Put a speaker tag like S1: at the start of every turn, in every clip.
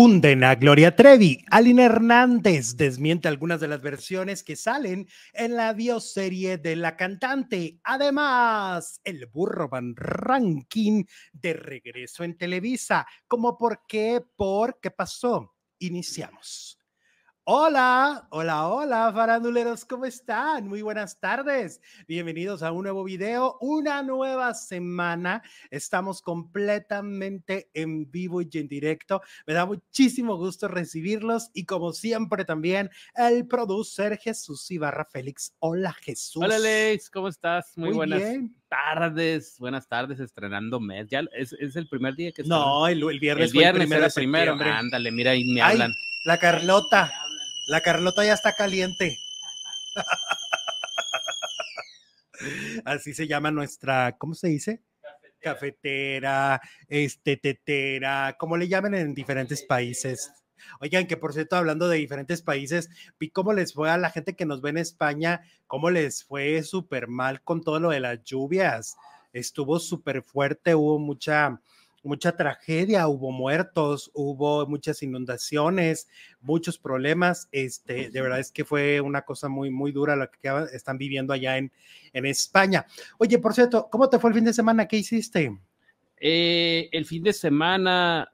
S1: Hunden a Gloria Trevi. Aline Hernández desmiente algunas de las versiones que salen en la bioserie de la cantante. Además, el burro Van Ranking de regreso en Televisa. ¿Cómo por qué? ¿Por qué pasó? Iniciamos. Hola, hola, hola, faranduleros, ¿cómo están? Muy buenas tardes. Bienvenidos a un nuevo video, una nueva semana. Estamos completamente en vivo y en directo. Me da muchísimo gusto recibirlos y como siempre también el producer Jesús Ibarra Félix. Hola, Jesús.
S2: Hola, Alex, ¿cómo estás? Muy, buenas tardes, buenas tardes, estrenando mes. Ya es, el primer día que
S1: No, el, viernes.
S2: El viernes era el primero. Ándale, mira, ahí me hablan.
S1: La Carlota. La Carlota ya está caliente. Así se llama nuestra, ¿cómo se dice? Cafetera, este, tetera, como le llaman en diferentes países. Oigan, que por cierto, hablando de diferentes países, vi cómo les fue a la gente que nos ve en España, cómo les fue súper mal con todo lo de las lluvias. Estuvo súper fuerte, hubo mucha, mucha tragedia, hubo muertos, hubo muchas inundaciones, muchos problemas. Este, de verdad es que fue una cosa muy, muy dura la que están viviendo allá en, en España. Oye, por cierto, ¿cómo te fue el fin de semana? ¿Qué hiciste?
S2: Eh, el fin de semana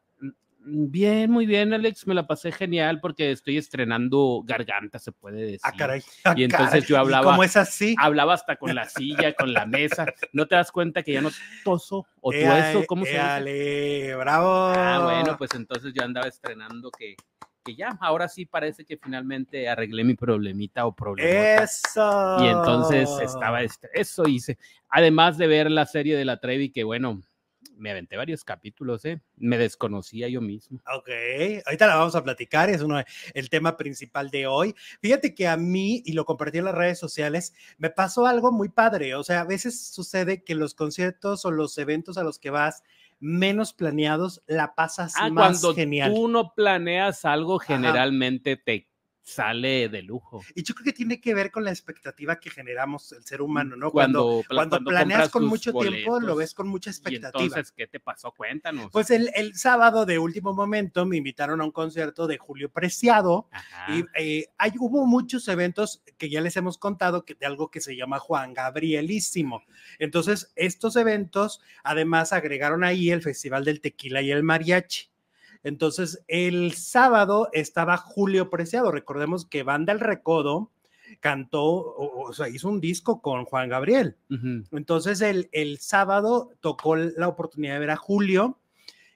S2: Bien, muy bien, Alex. Me la pasé genial porque estoy estrenando garganta, se puede decir.
S1: Ah, caray.
S2: Ah, y entonces yo hablaba.
S1: ¿Cómo es así?
S2: Hablaba hasta con la silla, con la mesa. ¿No te das cuenta que ya no toso o eso? ¿Cómo se
S1: dice? bravo.
S2: Ah, bueno, pues entonces yo andaba estrenando que, que ya, ahora sí parece que finalmente arreglé mi problemita o problema.
S1: Eso.
S2: Y entonces estaba, este, eso hice. Además de ver la serie de la Trevi, que bueno, me aventé varios capítulos, ¿eh? Me desconocía yo mismo.
S1: Ok, ahorita la vamos a platicar, es uno, el tema principal de hoy. Fíjate que a mí, y lo compartí en las redes sociales, me pasó algo muy padre. O sea, a veces sucede que los conciertos o los eventos a los que vas menos planeados, la pasas ah, más
S2: cuando
S1: genial.
S2: Tú no planeas algo, generalmente te sale de lujo.
S1: Y yo creo que tiene que ver con la expectativa que generamos el ser humano, ¿no? Cuando, cuando, planeas con mucho tiempo, lo ves con mucha expectativa.
S2: entonces, ¿qué te pasó? Cuéntanos.
S1: Pues el, el, sábado de último momento me invitaron a un concierto de Julio Preciado y eh, hay, hubo muchos eventos que ya les hemos contado que, de algo que se llama Juan Gabrielísimo. Entonces, estos eventos además agregaron ahí el Festival del Tequila y el Mariachi. Entonces, el sábado estaba Julio Preciado. Recordemos que Banda El Recodo cantó, o, sea, hizo un disco con Juan Gabriel. Entonces, el, el sábado tocó la oportunidad de ver a Julio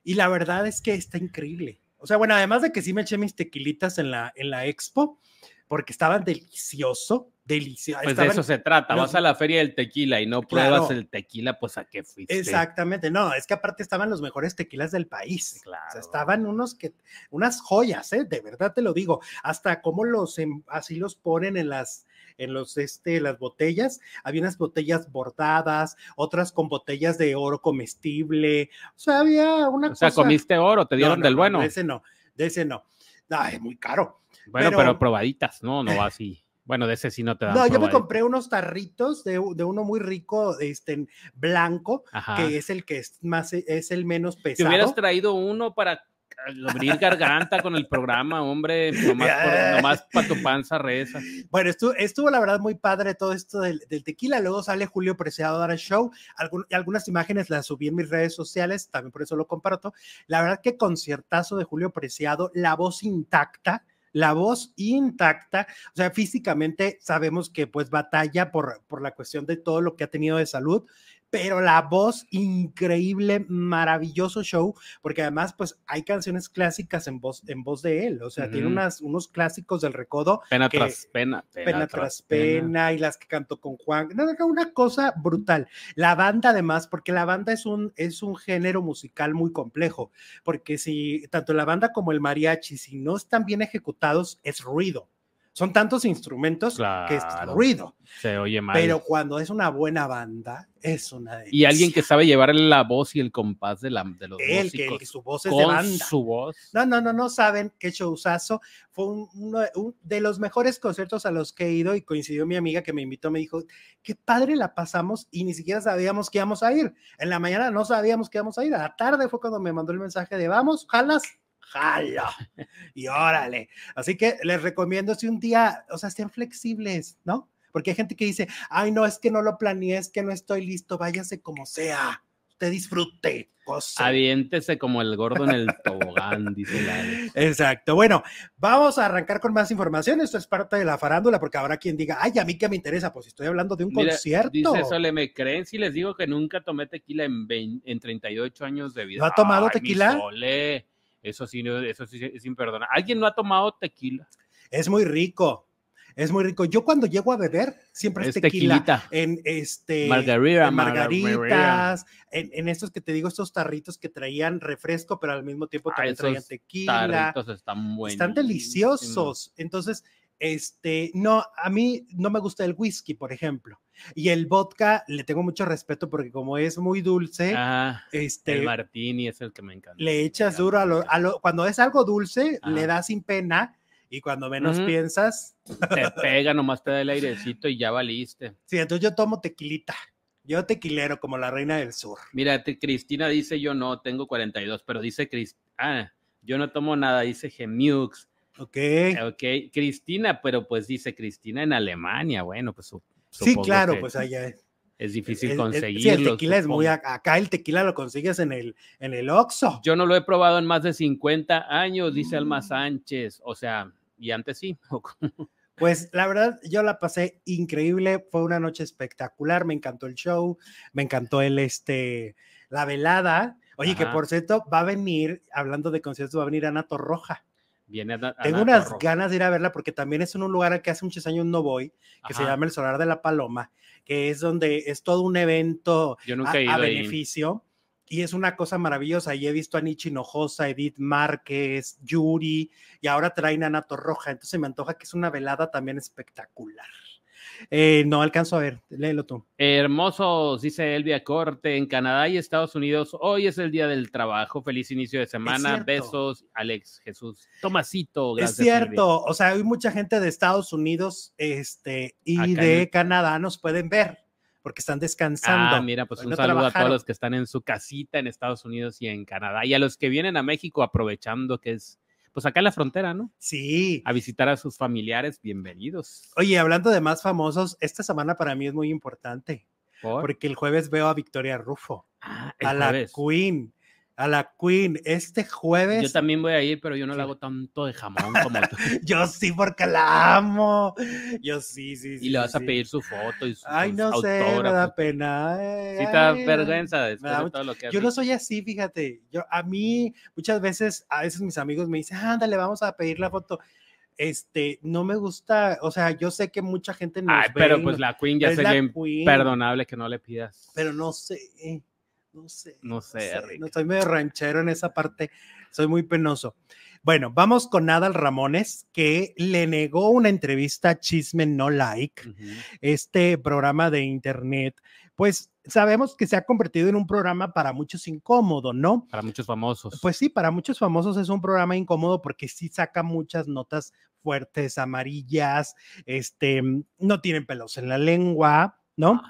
S1: y la verdad es que está increíble. O sea, bueno, además de que sí me eché mis tequilitas en la, en la expo, porque estaban delicioso, delicioso.
S2: Pues de eso se trata, vas a la feria del tequila y no pruebas el tequila, pues a qué fuiste.
S1: Exactamente, no, es que aparte estaban los mejores tequilas del país. Claro. estaban unos que, unas joyas, ¿eh? de verdad te lo digo, hasta cómo los, em, así los ponen en las, en los, este, las botellas, había unas botellas bordadas, otras con botellas de oro comestible, o sea, había una
S2: o sea, comiste oro, te dieron del bueno.
S1: de ese no, de ese no. Ay, muy caro.
S2: Bueno, pero, probaditas, ¿no? No va así. Bueno, de ese sí no te dan.
S1: No, yo me compré unos tarritos de, de uno muy rico, este, blanco, que es el que es más, es el menos pesado.
S2: Te hubieras traído uno para abrir garganta con el programa, hombre, nomás, para tu panza reza.
S1: Bueno, estuvo, estuvo la verdad muy padre todo esto del, tequila. Luego sale Julio Preciado a dar el show. algunas imágenes las subí en mis redes sociales, también por eso lo comparto. La verdad que conciertazo de Julio Preciado, la voz intacta la voz intacta, o sea, físicamente sabemos que pues batalla por, por la cuestión de todo lo que ha tenido de salud, pero la voz increíble, maravilloso show, porque además pues hay canciones clásicas en voz, en voz de él, o sea, tiene unas, unos clásicos del recodo.
S2: Pena tras pena.
S1: Pena, tras pena, y las que cantó con Juan. una cosa brutal. La banda además, porque la banda es un, es un género musical muy complejo, porque si tanto la banda como el mariachi, si no están bien ejecutados, es ruido. Son tantos instrumentos que es ruido.
S2: Se oye mal.
S1: Pero cuando es una buena banda, es una
S2: Y alguien que sabe llevar la voz y el compás de, la, de los
S1: Él, que, su voz es de banda.
S2: su voz.
S1: No, no, no, no saben qué showzazo. Fue uno de los mejores conciertos a los que he ido y coincidió mi amiga que me invitó, me dijo, qué padre la pasamos y ni siquiera sabíamos que íbamos a ir. En la mañana no sabíamos que íbamos a ir. A la tarde fue cuando me mandó el mensaje de, vamos, jalas, jalo. Y órale. Así que les recomiendo si un día, o sea, sean flexibles, ¿no? Porque hay gente que dice, ay, no, es que no lo planeé, es que no estoy listo, váyase como sea, usted disfrute.
S2: Aviéntese como el gordo en el tobogán, dice la.
S1: Exacto. Bueno, vamos a arrancar con más información. Esto es parte de la farándula, porque ahora quien diga, ay, a mí que me interesa, pues estoy hablando de un concierto.
S2: Dice Sole, ¿me creen si les digo que nunca tomé tequila en, en 38 años de vida?
S1: ¿No ha tomado tequila?
S2: Eso sí, eso sí es imperdonable. ¿Alguien no ha tomado tequila?
S1: Es muy rico. Es muy rico. Yo cuando llego a beber, siempre es, tequila. En este.
S2: Margarita,
S1: margaritas, en, estos que te digo, estos tarritos que traían refresco, pero al mismo tiempo también traían tequila.
S2: están buenos.
S1: Están deliciosos. Entonces, este, no, a mí no me gusta el whisky, por ejemplo. Y el vodka le tengo mucho respeto porque como es muy dulce,
S2: ah, este, el martini es el que me encanta.
S1: Le echas duro a lo, cuando es algo dulce, le da sin pena y cuando menos piensas.
S2: Te pega, nomás te da el airecito y ya valiste.
S1: Sí, entonces yo tomo tequilita. Yo tequilero como la reina del sur.
S2: Mira, Cristina dice yo no, tengo 42, pero dice Cristina, ah, yo no tomo nada, dice Gemiux.
S1: Ok.
S2: Ok, Cristina, pero pues dice Cristina en Alemania, bueno, pues
S1: Sí, claro, pues allá
S2: es difícil conseguirlo. Sí, el
S1: tequila es muy acá el tequila lo consigues en el en el Oxxo.
S2: Yo no lo he probado en más de 50 años, dice Alma mm. Sánchez, o sea, y antes sí.
S1: Pues la verdad, yo la pasé increíble, fue una noche espectacular, me encantó el show, me encantó el, este, la velada. Oye, que por cierto, va a venir, hablando de conciertos, va a venir Ana Torroja.
S2: Viene
S1: Tengo unas ganas de ir a verla porque también es en un lugar al que hace muchos años no voy, que se llama el Solar de la Paloma, que es donde es todo un evento a, beneficio y es una cosa maravillosa. Y he visto a Nietzsche Hinojosa, Edith Márquez, Yuri, y ahora traen a Nato Roja. Entonces me antoja que es una velada también espectacular. Eh, no alcanzo a ver, léelo tú.
S2: Hermosos, dice Elvia Corte, en Canadá y Estados Unidos, hoy es el día del trabajo, feliz inicio de semana, besos, Alex Jesús, Tomasito,
S1: gracias. Es cierto, o sea, hay mucha gente de Estados Unidos este, y de Canadá nos pueden ver porque están descansando.
S2: Ah, mira, pues un saludo a todos los que están en su casita en Estados Unidos y en Canadá y a los que vienen a México aprovechando que es pues acá en la frontera, ¿no?
S1: Sí.
S2: A visitar a sus familiares, bienvenidos.
S1: Oye, hablando de más famosos, esta semana para mí es muy importante. Porque el jueves veo a Victoria Rufo,
S2: ah,
S1: a la Queen a la Queen este jueves.
S2: Yo también voy a ir, pero yo no le hago tanto de jamón como tú.
S1: yo sí, porque la amo. Yo sí, sí, sí.
S2: Y le vas a pedir su foto y su
S1: Ay, no sé, me da pena.
S2: sí, te da vergüenza después de todo lo que
S1: Yo no soy así, fíjate. Yo, a mí, muchas veces, a veces mis amigos me dicen, ándale, vamos a pedir la foto este, no me gusta, o sea, yo sé que mucha gente
S2: no. Ay, pero pues la Queen ya sería imperdonable que no le pidas.
S1: Pero no sé, no sé.
S2: No sé,
S1: no estoy medio ranchero en esa parte, soy muy penoso. Bueno, vamos con Nadal Ramones, que le negó una entrevista a Chisme No Like, este programa de internet. Pues sabemos que se ha convertido en un programa para muchos incómodo, ¿no?
S2: Para muchos famosos.
S1: Pues sí, para muchos famosos es un programa incómodo porque sí saca muchas notas fuertes, amarillas, este, no tienen pelos en la lengua, ¿no?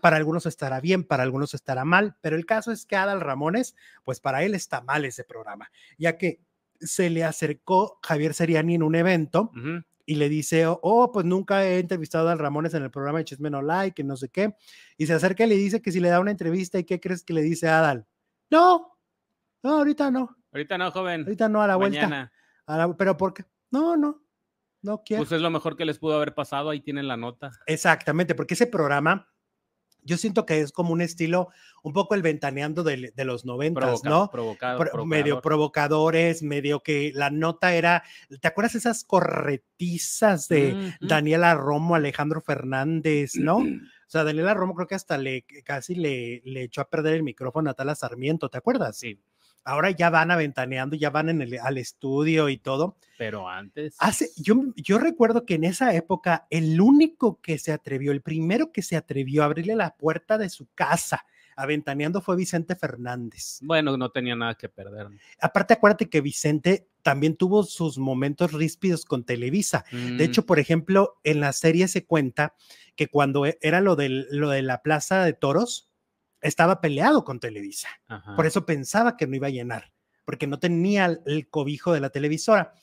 S1: para algunos estará bien, para algunos estará mal, pero el caso es que Adal Ramones, pues para él está mal ese programa, ya que se le acercó Javier Seriani en un evento y le dice, oh, pues nunca he entrevistado a Adal Ramones en el programa de Chisme No Like, que no sé qué, y se acerca y le dice que si le da una entrevista, ¿y qué crees que le dice a Adal? No, no, ahorita no.
S2: Ahorita no, joven.
S1: Ahorita no, a la vuelta. pero ¿por qué? No, no, no quiero.
S2: Pues es lo mejor que les pudo haber pasado, ahí tienen la nota.
S1: Exactamente, porque ese programa, yo siento que es como un estilo, un poco el ventaneando de, los noventas, ¿no?
S2: Provocado,
S1: medio provocadores, medio que la nota era, ¿te acuerdas esas corretizas de Daniela Romo, Alejandro Fernández, ¿no? O sea, Daniela Romo creo que hasta le casi le, le echó a perder el micrófono a Tala Sarmiento, ¿te acuerdas?
S2: Sí
S1: ahora ya van aventaneando, ya van en el, al estudio y todo.
S2: Pero antes.
S1: Hace, yo, yo recuerdo que en esa época el único que se atrevió, el primero que se atrevió a abrirle la puerta de su casa aventaneando fue Vicente Fernández.
S2: Bueno, no tenía nada que perder.
S1: Aparte, acuérdate que Vicente también tuvo sus momentos ríspidos con Televisa. De mm. hecho, por ejemplo, en la serie se cuenta que cuando era lo, del, lo de la Plaza de Toros, estaba peleado con Televisa. Por eso pensaba que no iba a llenar, porque no tenía el cobijo de la televisora.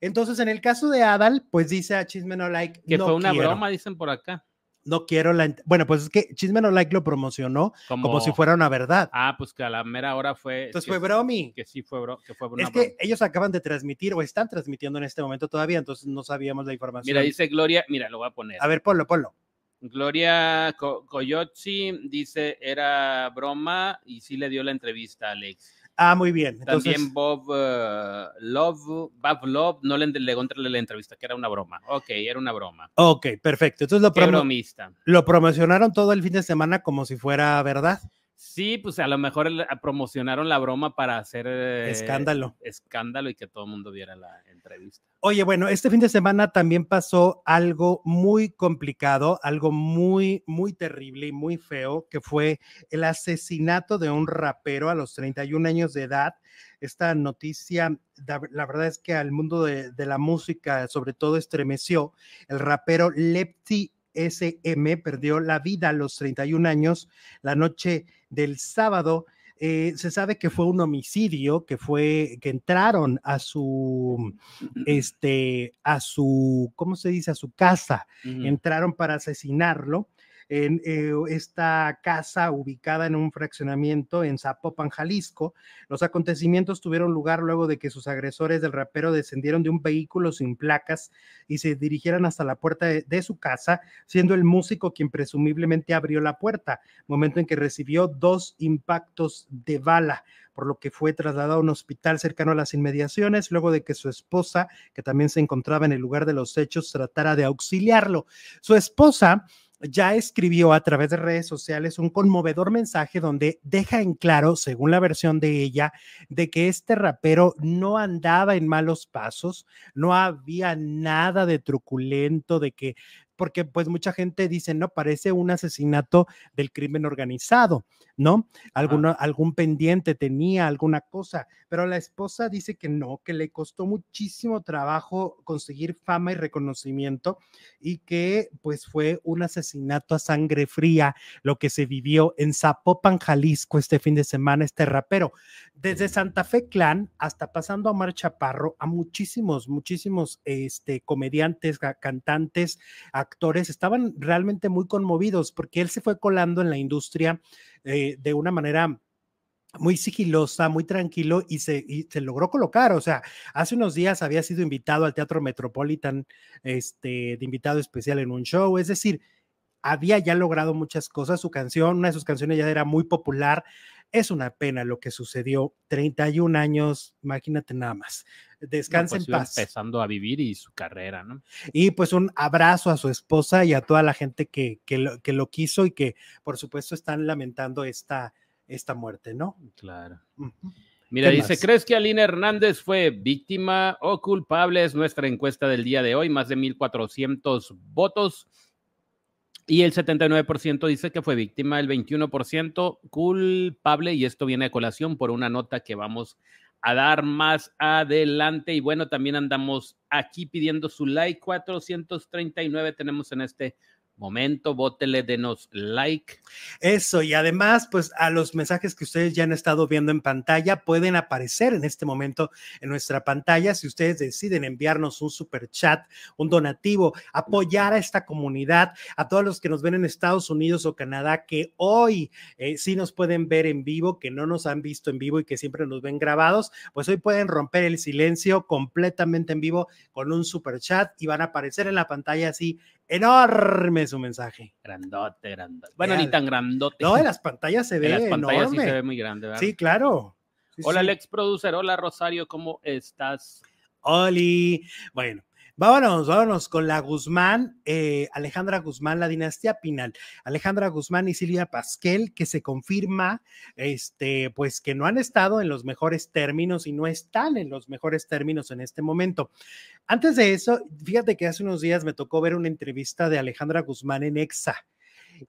S1: Entonces, en el caso de Adal, pues dice a Chisme No Like.
S2: Que fue una broma, dicen por acá.
S1: No quiero la. Bueno, pues es que Chisme No Like lo promocionó como, si fuera una verdad.
S2: Ah, pues que a la mera hora fue.
S1: Entonces fue bromi.
S2: Que sí fue, bro, que fue
S1: Es que ellos acaban de transmitir o están transmitiendo en este momento todavía, entonces no sabíamos la información.
S2: Mira, dice Gloria, mira, lo voy a poner.
S1: A ver, ponlo, ponlo.
S2: Gloria Coyotzi dice era broma y sí le dio la entrevista a Alex.
S1: Ah, muy bien.
S2: También Bob uh, Love, Bob Love, no le legó la entrevista, que era una broma. Ok, era una broma.
S1: Ok, perfecto. Entonces lo,
S2: bromista.
S1: lo promocionaron todo el fin de semana como si fuera verdad.
S2: Sí, pues a lo mejor promocionaron la broma para hacer
S1: eh, escándalo.
S2: Escándalo y que todo el mundo viera la entrevista.
S1: Oye, bueno, este fin de semana también pasó algo muy complicado, algo muy, muy terrible y muy feo, que fue el asesinato de un rapero a los 31 años de edad. Esta noticia, la verdad es que al mundo de, de la música, sobre todo, estremeció. El rapero Lepti SM perdió la vida a los 31 años la noche del sábado. Eh, se sabe que fue un homicidio, que fue, que entraron a su, este, a su, ¿cómo se dice? A su casa, entraron para asesinarlo en eh, esta casa ubicada en un fraccionamiento en Zapopan, Jalisco. Los acontecimientos tuvieron lugar luego de que sus agresores del rapero descendieron de un vehículo sin placas y se dirigieran hasta la puerta de, su casa, siendo el músico quien presumiblemente abrió la puerta, momento en que recibió dos impactos de bala por lo que fue trasladado a un hospital cercano a las inmediaciones, luego de que su esposa, que también se encontraba en el lugar de los hechos, tratara de auxiliarlo. Su esposa ya escribió a través de redes sociales un conmovedor mensaje donde deja en claro, según la versión de ella, de que este rapero no andaba en malos pasos, no había nada de truculento, de que porque pues mucha gente dice, no, parece un asesinato del crimen organizado, ¿no? Alguno, algún pendiente tenía, alguna cosa, pero la esposa dice que no, que le costó muchísimo trabajo conseguir fama y reconocimiento y que pues fue un asesinato a sangre fría lo que se vivió en Zapopan, Jalisco este fin de semana, este rapero. Desde Santa Fe Clan hasta pasando a Mar Chaparro, a muchísimos, muchísimos este, comediantes, cantantes, actores estaban realmente muy conmovidos porque él se fue colando en la industria eh, de una manera muy sigilosa, muy tranquilo y se, se, logró colocar. O sea, hace unos días había sido invitado al Teatro Metropolitan, este, de invitado especial en un show. Es decir, había ya logrado muchas cosas. Su canción, una de sus canciones ya era muy popular. Es una pena lo que sucedió. 31 años, imagínate nada más. Descansa
S2: pues
S1: en paz.
S2: Empezando a vivir y su carrera, ¿no?
S1: Y pues un abrazo a su esposa y a toda la gente que, que, lo, que lo quiso y que, por supuesto, están lamentando esta, esta muerte, ¿no?
S2: Claro. Mira, dice, ¿crees que Alina Hernández fue víctima o culpable? Es nuestra encuesta del día de hoy, más de 1.400 votos. Y el 79% dice que fue víctima, el 21% culpable, y esto viene a colación por una nota que vamos a dar más adelante. Y bueno, también andamos aquí pidiendo su like. 439 tenemos en este momento, bótele, denos like.
S1: Eso, y además, pues a los mensajes que ustedes ya han estado viendo en pantalla pueden aparecer en este momento en nuestra pantalla. Si ustedes deciden enviarnos un super chat, un donativo, apoyar a esta comunidad, a todos los que nos ven en Estados Unidos o Canadá, que hoy eh, sí nos pueden ver en vivo, que no nos han visto en vivo y que siempre nos ven grabados, pues hoy pueden romper el silencio completamente en vivo con un super chat y van a aparecer en la pantalla así enorme su mensaje.
S2: Grandote, grandote. Bueno, ni tan grandote.
S1: No, en las pantallas se ve en las pantallas
S2: sí se ve muy grande, ¿verdad?
S1: Sí, claro.
S2: hola, Alex Producer. Hola, Rosario, ¿cómo estás?
S1: Oli. Bueno, Vámonos, vámonos con la Guzmán, eh, Alejandra Guzmán, la dinastía Pinal. Alejandra Guzmán y Silvia Pasquel, que se confirma, este, pues que no han estado en los mejores términos y no están en los mejores términos en este momento. Antes de eso, fíjate que hace unos días me tocó ver una entrevista de Alejandra Guzmán en EXA.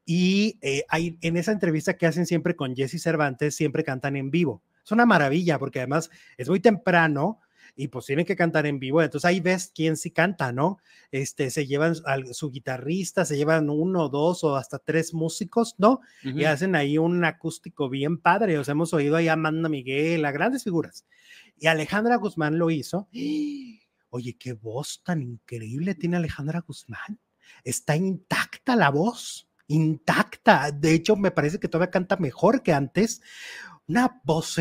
S1: Y eh, hay, en esa entrevista que hacen siempre con Jesse Cervantes, siempre cantan en vivo. Es una maravilla porque además es muy temprano, y pues tienen que cantar en vivo. Entonces ahí ves quién sí canta, ¿no? Este, se llevan a su guitarrista, se llevan uno, dos o hasta tres músicos, ¿no? Y hacen ahí un acústico bien padre. O sea, hemos oído ahí a Amanda Miguel, a grandes figuras. Y Alejandra Guzmán lo hizo. Oye, qué voz tan increíble tiene Alejandra Guzmán. Está intacta la voz, intacta. De hecho, me parece que todavía canta mejor que antes una voz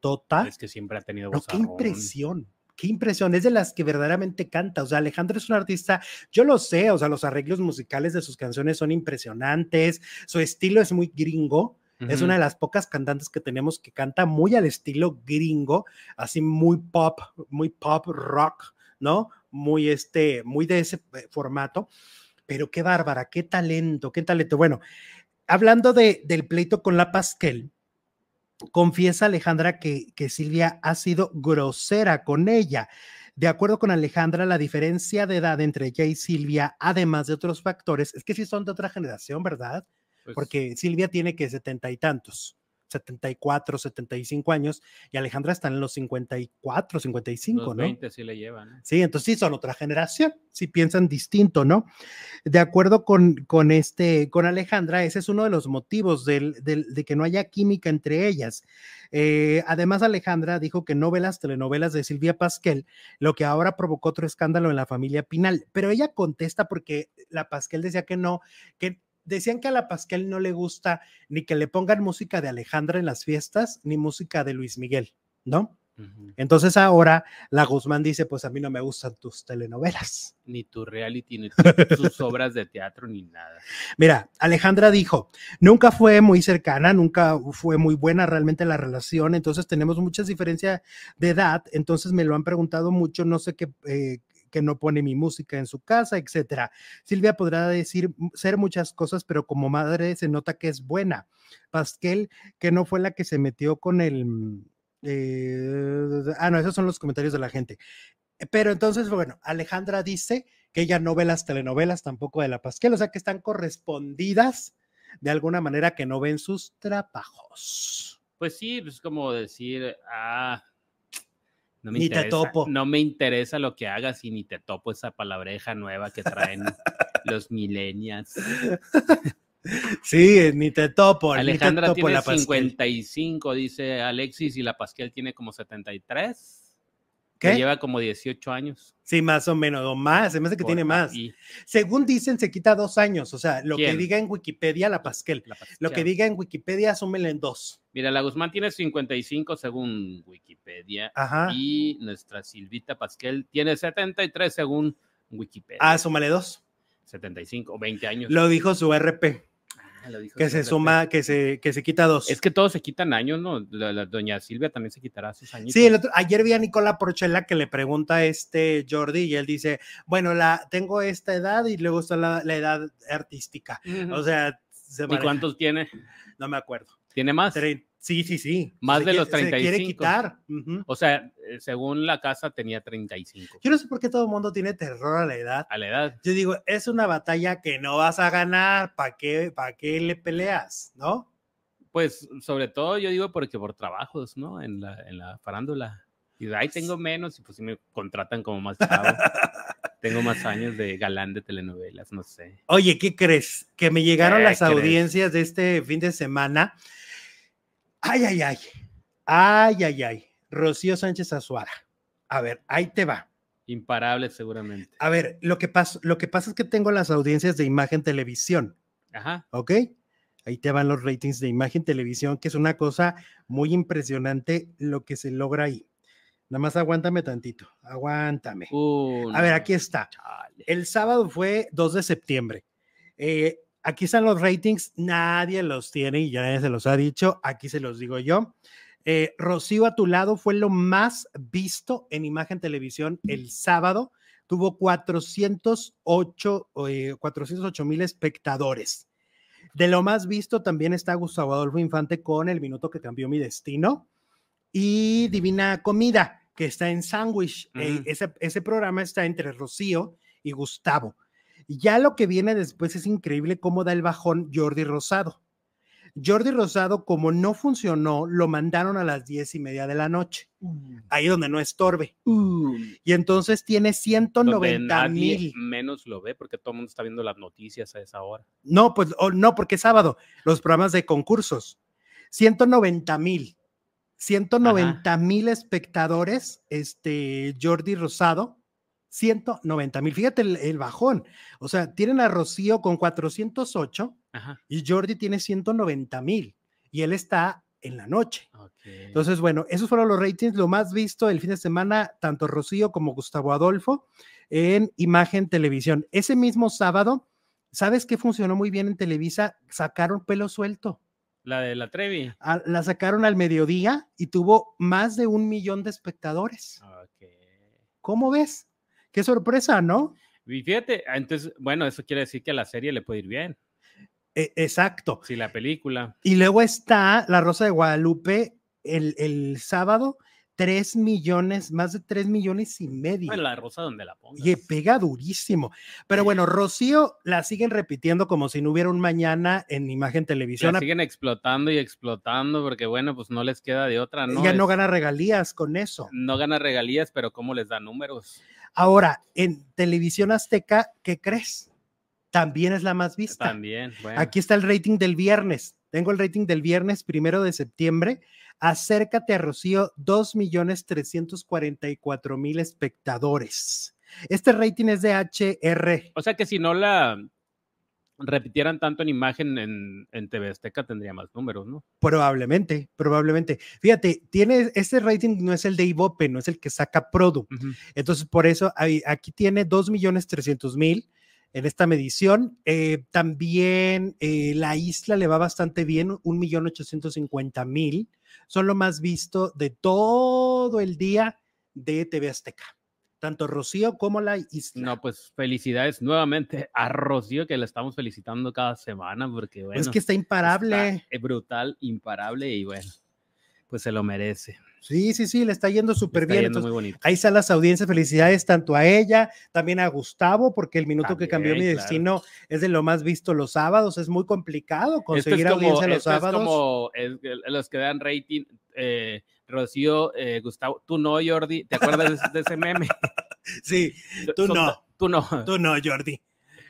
S1: tota.
S2: Es que siempre ha tenido voz.
S1: qué impresión. Qué impresión, es de las que verdaderamente canta. O sea, Alejandro es un artista, yo lo sé, o sea, los arreglos musicales de sus canciones son impresionantes, su estilo es muy gringo, es una de las pocas cantantes que tenemos que canta muy al estilo gringo, así muy pop, muy pop rock, ¿no? Muy este, muy de ese eh, formato. Pero qué bárbara, qué talento, qué talento. Bueno, hablando de, del pleito con la Pasquel, confiesa Alejandra que, que Silvia ha sido grosera con ella. De acuerdo con Alejandra, la diferencia de edad entre ella y Silvia, además de otros factores, es que sí son de otra generación, ¿verdad? Pues Porque Silvia tiene que setenta y tantos. 74, 75 años y Alejandra está en los 54, 55, los 20
S2: ¿no? sí le llevan.
S1: Sí, entonces sí son otra generación, si piensan distinto, ¿no? De acuerdo con, con, este, con Alejandra, ese es uno de los motivos del, de que no haya química entre ellas. Eh, además, Alejandra dijo que no ve las telenovelas de Silvia Pasquel, lo que ahora provocó otro escándalo en la familia Pinal, pero ella contesta porque la Pasquel decía que no, que decían que a la Pascal no le gusta ni que le pongan música de Alejandra en las fiestas, ni música de Luis Miguel, ¿no? Entonces ahora la Guzmán dice, pues a mí no me gustan tus telenovelas.
S2: Ni tu reality, ni tus obras de teatro, ni nada.
S1: Mira, Alejandra dijo, nunca fue muy cercana, nunca fue muy buena realmente la relación, entonces tenemos muchas diferencias de edad, entonces me lo han preguntado mucho, no sé qué, eh, que no pone mi música en su casa, etcétera. Silvia podrá decir ser muchas cosas, pero como madre se nota que es buena. Pasquel, que no fue la que se metió con el... Mm, eh, ah, no, esos son los comentarios de la gente. Pero entonces, bueno, Alejandra dice que ella no ve las telenovelas tampoco de la Pasquel, o sea que están correspondidas de alguna manera que no ven sus trabajos.
S2: Pues sí, es como decir, ah,
S1: no me ni te topo.
S2: No me interesa lo que hagas y ni te topo esa palabreja nueva que traen los millennials.
S1: Sí, ni te topo.
S2: Alejandra tiene 55, dice Alexis, y la Pasquel tiene como 73. Que lleva como 18 años.
S1: Sí, más o menos, o más, se me hace que tiene más. Según dicen, se quita dos años, o sea, lo que diga en Wikipedia, la Pasquel. Lo que diga en Wikipedia, asúmele en dos.
S2: Mira, la Guzmán tiene 55 según Wikipedia.
S1: Ajá.
S2: Y nuestra Silvita Pasquel tiene 73 según Wikipedia.
S1: Ah, súmale dos.
S2: 75 20 años.
S1: Lo dijo su RP que se suma, que se, que se quita dos.
S2: Es que todos se quitan años, ¿no? La, doña Silvia también se quitará sus años.
S1: Sí, ayer vi a Nicola Porchela que le pregunta a este Jordi y él dice, bueno, la, tengo esta edad y luego está la, edad artística. O sea,
S2: ¿y cuántos tiene?
S1: No me acuerdo.
S2: ¿Tiene más?
S1: Sí, sí, sí.
S2: Más de los 35. Se
S1: quiere quitar.
S2: O sea, eh, según la casa tenía 35.
S1: Yo no sé por qué todo el mundo tiene terror a la edad.
S2: A la edad.
S1: Yo digo, es una batalla que no vas a ganar. ¿Para qué, para qué le peleas? ¿No?
S2: Pues sobre todo yo digo porque por trabajos, ¿no? En la, en la farándula. Y ahí tengo menos y pues si me contratan como más chavo. tengo más años de galán de telenovelas, no sé.
S1: Oye, ¿qué crees? Que me llegaron las audiencias de este fin de semana Ay, ay, ay. Ay, ay, ay. Rocío Sánchez Azuara. A ver, ahí te va.
S2: Imparable, seguramente.
S1: A ver, lo que, pasa, lo que pasa es que tengo las audiencias de imagen televisión.
S2: Ajá.
S1: ¿Ok? Ahí te van los ratings de imagen televisión, que es una cosa muy impresionante lo que se logra ahí. Nada más aguántame tantito, aguántame.
S2: Uh,
S1: a ver, aquí está. El sábado fue 2 de septiembre. Eh, Aquí están los ratings, nadie los tiene y ya nadie se los ha dicho, aquí se los digo yo. Eh, Rocío a tu lado fue lo más visto en imagen televisión el sábado, tuvo 408 eh, mil espectadores. De lo más visto también está Gustavo Adolfo Infante con El Minuto que Cambió Mi Destino y Divina Comida, que está en Sandwich. Eh, ese, ese programa está entre Rocío y Gustavo. Y ya lo que viene después es increíble cómo da el bajón Jordi Rosado. Jordi Rosado, como no funcionó, lo mandaron a las diez y media de la noche, mm. ahí donde no estorbe. Mm. Y entonces tiene 190 mil.
S2: Menos lo ve porque todo el mundo está viendo las noticias a esa hora.
S1: No, pues no, porque es sábado, los programas de concursos. 190 mil. 190 mil espectadores, este Jordi Rosado, 190 mil. Fíjate el, bajón. O sea, tienen a Rocío con 408 y Jordi tiene 190 mil y él está en la noche. Entonces, bueno, esos fueron los ratings, lo más visto el fin de semana, tanto Rocío como Gustavo Adolfo en Imagen Televisión. Ese mismo sábado, ¿sabes qué funcionó muy bien en Televisa? Sacaron pelo suelto.
S2: La de la Trevi.
S1: la sacaron al mediodía y tuvo más de un millón de espectadores. ¿Cómo ves? Qué sorpresa, ¿no?
S2: Y fíjate, entonces, bueno, eso quiere decir que a la serie le puede ir bien.
S1: E, exacto.
S2: Sí, la película.
S1: Y luego está La Rosa de Guadalupe el, el sábado, 3 millones, más de 3 millones y medio.
S2: la rosa donde la pongas.
S1: Y pega durísimo. Pero bueno, Rocío la siguen repitiendo como si no hubiera un mañana en imagen televisión.
S2: La siguen explotando y explotando porque bueno, pues no les queda de otra, ¿no?
S1: Ella no gana regalías con eso.
S2: No gana regalías, pero ¿cómo les da números?
S1: Ahora, en televisión azteca, ¿qué crees? También es la más vista.
S2: También, bueno.
S1: Aquí está el rating del viernes. Tengo el rating del viernes primero de septiembre. Acércate a Rocío, 2.344.000 espectadores. Este rating es de HR.
S2: O sea que si no la repitieran tanto en imagen en, en TV Azteca, tendría más números, ¿no?
S1: Probablemente, probablemente. Fíjate, tiene, este rating no es el de Ivope, no es el que saca Produ. Entonces, por eso aquí tiene 2.300.000 en esta medición. Eh, también eh, la isla le va bastante bien, 1.850.000. Son lo más visto de todo el día de TV Azteca. Tanto Rocío como la isla.
S2: No, pues felicidades nuevamente a Rocío, que la estamos felicitando cada semana, porque bueno.
S1: Es que está imparable.
S2: es brutal, imparable y bueno, pues se lo merece.
S1: Sí, sí, sí, le está yendo súper bien. ahí están las audiencias, felicidades tanto a ella, también a Gustavo, porque el minuto que cambió mi destino es de lo más visto los sábados, es muy complicado conseguir audiencia los sábados.
S2: Es como los que dan rating, eh, Rocío, eh, Gustavo, tú no, Jordi, ¿te acuerdas de, ese meme?
S1: sí, tú no.
S2: Tú no.
S1: Tú no, Jordi.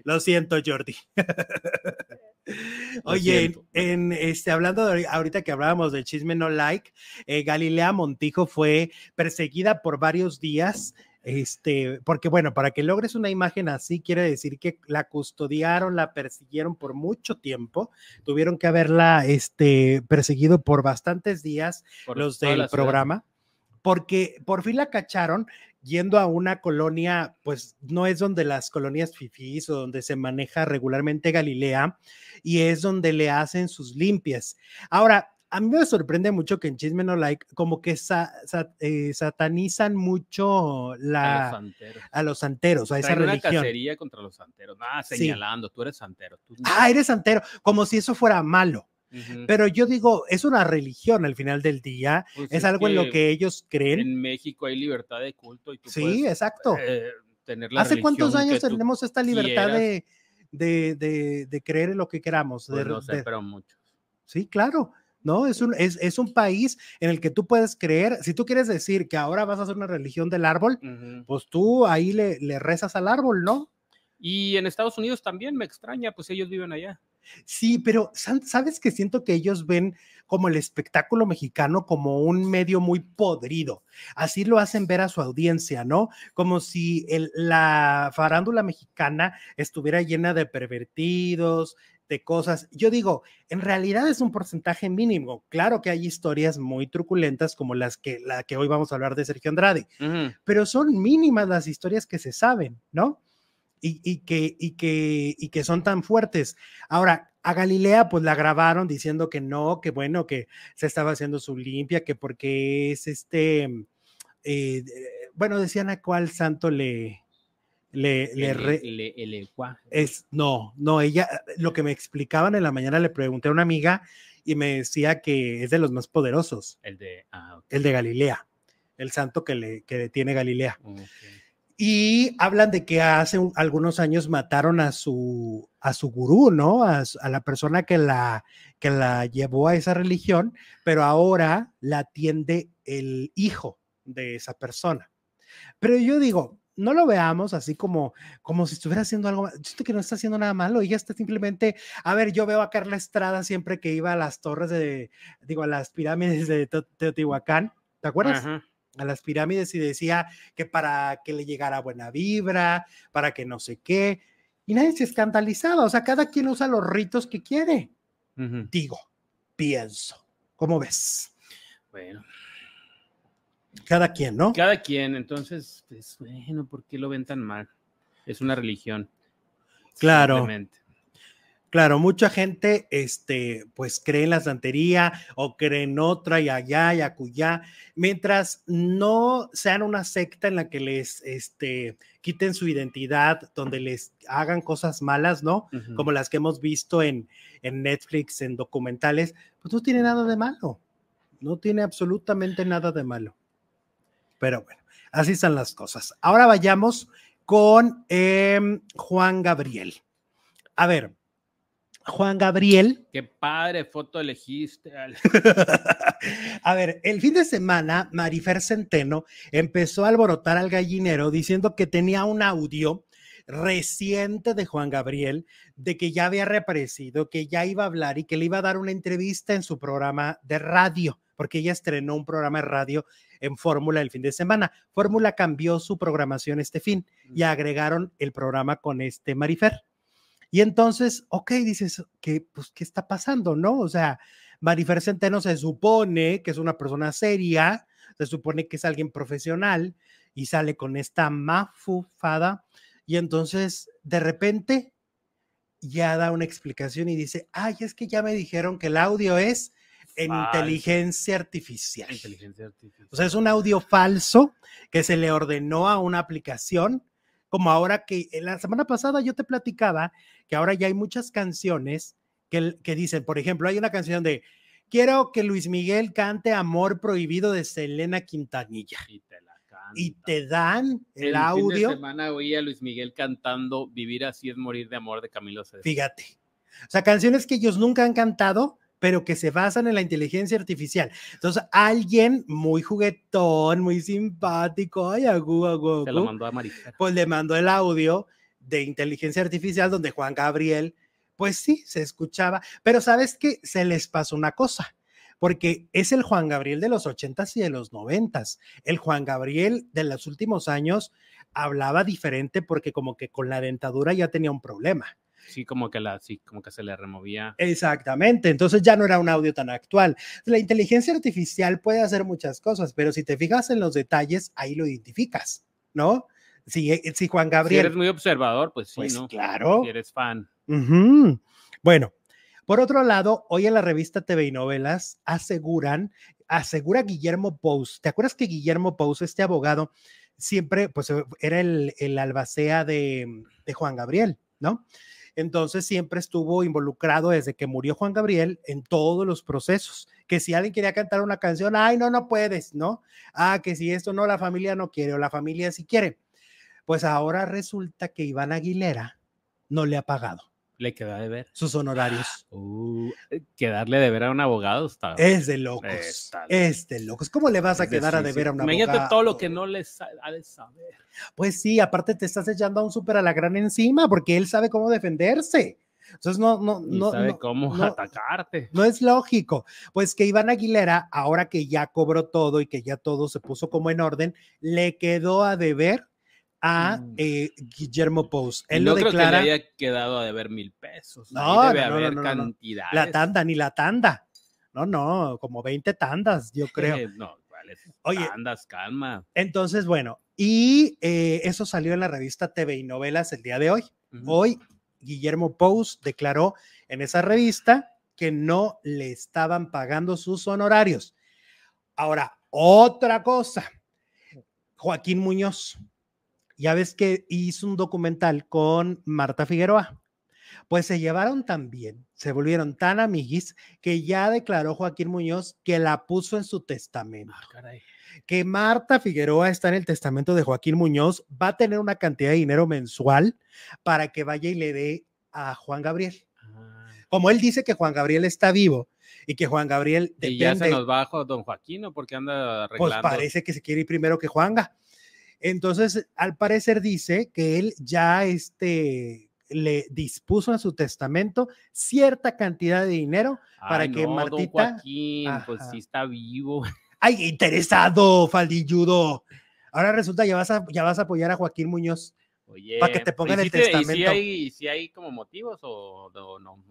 S1: Lo siento, Jordi. Oye, en, este, hablando de ahorita que hablábamos del chisme no like, eh, Galilea Montijo fue perseguida por varios días. Este, porque bueno, para que logres una imagen así, quiere decir que la custodiaron, la persiguieron por mucho tiempo, tuvieron que haberla este, perseguido por bastantes días los del programa, porque por fin la cacharon yendo a una colonia, pues no es donde las colonias fifís o donde se maneja regularmente Galilea, y es donde le hacen sus limpias. Ahora, a mí me sorprende mucho que en Chisme No Like como que eh, satanizan mucho la, a los santeros, a, esa religión. una
S2: cacería contra los santeros, ah, señalando, tú eres santero.
S1: Ah, eres santero, como si eso fuera malo. Pero yo digo, es una religión al final del día, pues es, algo en lo que ellos creen.
S2: En México hay libertad de culto y tú
S1: Sí, exacto. Eh, ¿Hace cuántos años tenemos esta libertad de, de, de, creer en lo que queramos?
S2: Pues no sé, pero muchos.
S1: Sí, claro. ¿No? Es un, es, es, un país en el que tú puedes creer, si tú quieres decir que ahora vas a hacer una religión del árbol, pues tú ahí le, le rezas al árbol, ¿no?
S2: Y en Estados Unidos también me extraña, pues ellos viven allá.
S1: Sí, pero sabes que siento que ellos ven como el espectáculo mexicano como un medio muy podrido. Así lo hacen ver a su audiencia, ¿no? Como si la farándula mexicana estuviera llena de pervertidos, de cosas. Yo digo, en realidad es un porcentaje mínimo. Claro que hay historias muy truculentas como las que, la que hoy vamos a hablar de Sergio Andrade, pero son mínimas las historias que se saben, ¿no? y, que, y, que, y que son tan fuertes. Ahora, a Galilea pues la grabaron diciendo que no, que bueno, que se estaba haciendo su limpia, que porque es este, eh, bueno, decían a cuál santo le... Le,
S2: le,
S1: es no, no, ella, lo que me explicaban en la mañana le pregunté a una amiga y me decía que es de los más poderosos.
S2: El de, ah,
S1: el de Galilea, el santo que le que tiene Galilea. Y hablan de que hace algunos años mataron a su, a su gurú, ¿no? A, a, la persona que la, que la llevó a esa religión, pero ahora la atiende el hijo de esa persona. Pero yo digo, no lo veamos así como, como si estuviera haciendo algo, siento que no está haciendo nada malo, ella está simplemente, a ver, yo veo a Carla Estrada siempre que iba a las torres de, digo, a las pirámides de Teotihuacán, ¿te acuerdas? A las pirámides y decía que para que le llegara buena vibra, para que no sé qué, y nadie se escandalizaba, o sea, cada quien usa los ritos que quiere. Digo, pienso, ¿cómo ves?
S2: Bueno,
S1: cada quien, ¿no?
S2: Cada quien, entonces, pues bueno, ¿por qué lo ven tan mal? Es una religión.
S1: Claro. Claro, mucha gente, este, pues cree en la santería o cree en otra y allá y acullá, mientras no sean una secta en la que les, este, quiten su identidad, donde les hagan cosas malas, ¿no? Como las que hemos visto en, en Netflix, en documentales, pues no tiene nada de malo, no tiene absolutamente nada de malo. Pero bueno, así están las cosas. Ahora vayamos con em, Juan Gabriel. A ver, Juan Gabriel.
S2: Qué padre foto elegiste.
S1: a ver, el fin de semana, Marifer Centeno empezó a alborotar al gallinero diciendo que tenía un audio reciente de Juan Gabriel, de que ya había reaparecido, que ya iba a hablar y que le iba a dar una entrevista en su programa de radio, porque ella estrenó un programa de radio en Fórmula el fin de semana. Fórmula cambió su programación este fin y agregaron el programa con este Marifer. Y entonces, ok, dices, ¿qué, pues, ¿qué está pasando? ¿No? O sea, Marifer Centeno se supone que es una persona seria, se supone que es alguien profesional y sale con esta mafufada y entonces de repente ya da una explicación y dice, ay, es que ya me dijeron que el audio es en inteligencia artificial. inteligencia artificial. O sea, es un audio falso que se le ordenó a una aplicación, como ahora que la semana pasada yo te platicaba que ahora ya hay muchas canciones que, que dicen, por ejemplo, hay una canción de Quiero que Luis Miguel cante Amor Prohibido de Selena Quintanilla. Y te, y te dan el, audio. Fin de
S2: semana oí a Luis Miguel cantando Vivir así es morir de amor de Camilo César.
S1: Fíjate. O sea, canciones que ellos nunca han cantado, pero que se basan en la inteligencia artificial. Entonces, alguien muy juguetón, muy simpático, ay, agu, agu,
S2: Se lo mandó a
S1: Pues le mandó el audio de inteligencia artificial donde Juan Gabriel, pues sí, se escuchaba, pero sabes que se les pasó una cosa, porque es el Juan Gabriel de los ochentas y de los noventas. El Juan Gabriel de los últimos años hablaba diferente porque como que con la dentadura ya tenía un problema
S2: sí, como que la, sí, como que se le removía.
S1: Exactamente, entonces ya no era un audio tan actual. La inteligencia artificial puede hacer muchas cosas, pero si te fijas en los detalles, ahí lo identificas, ¿no? Si, eh, si Juan Gabriel.
S2: Si eres muy observador, pues sí,
S1: pues
S2: ¿no?
S1: Claro.
S2: Si eres fan.
S1: Bueno, por otro lado, hoy en la revista TV y Novelas aseguran, asegura Guillermo Pous. ¿Te acuerdas que Guillermo Pous, este abogado, siempre, pues era el, el albacea de, de Juan Gabriel, ¿no? Entonces siempre estuvo involucrado desde que murió Juan Gabriel en todos los procesos. Que si alguien quería cantar una canción, ay, no, no puedes, ¿no? Ah, que si esto no, la familia no quiere o la familia sí quiere. Pues ahora resulta que Iván Aguilera no le ha pagado.
S2: Le queda de ver.
S1: Sus honorarios.
S2: Uh, quedarle de ver a un abogado está.
S1: Es de locos. es de locos. ¿Cómo le vas a quedar a deber a un abogado?
S2: Imagínate todo lo que no le ha de saber.
S1: Pues sí, aparte te estás echando a un súper a la gran encima porque él sabe cómo defenderse. Entonces no, no, no.
S2: Sabe cómo atacarte.
S1: No es lógico. Pues que Iván Aguilera, ahora que ya cobró todo y que ya todo se puso como en orden, le quedó a deber a mm. eh, Guillermo Pous.
S2: Él no lo declara. Creo que le haya quedado a deber mil pesos. No, debe haber cantidades.
S1: La tanda, ni la tanda. No, no, como 20 tandas, yo creo.
S2: no, Oye, tandas, calma.
S1: Entonces, bueno, y eh, eso salió en la revista TV y Novelas el día de hoy. Hoy, Guillermo Pous declaró en esa revista que no le estaban pagando sus honorarios. Ahora, otra cosa. Joaquín Muñoz, ya ves que hizo un documental con Marta Figueroa. Pues se llevaron tan bien, se volvieron tan amiguis que ya declaró Joaquín Muñoz que la puso en su testamento. Ah, que Marta Figueroa está en el testamento de Joaquín Muñoz, va a tener una cantidad de dinero mensual para que vaya y le dé a Juan Gabriel. Ah. Como él dice que Juan Gabriel está vivo y que Juan Gabriel
S2: depende, y ya se nos bajo don Joaquín, ¿no? Porque anda
S1: pues arreglando. Pues parece que se quiere ir primero que Juanga. Entonces, al parecer dice que él ya este, le dispuso en su testamento cierta cantidad de dinero para que Martita.
S2: Don Joaquín, pues sí está vivo.
S1: Ay, interesado, faldilludo. Ahora resulta ya vas a, ya vas a apoyar a Joaquín Muñoz. Oye, para que te pongan el testamento.
S2: ¿Y si hay, como motivos o, no?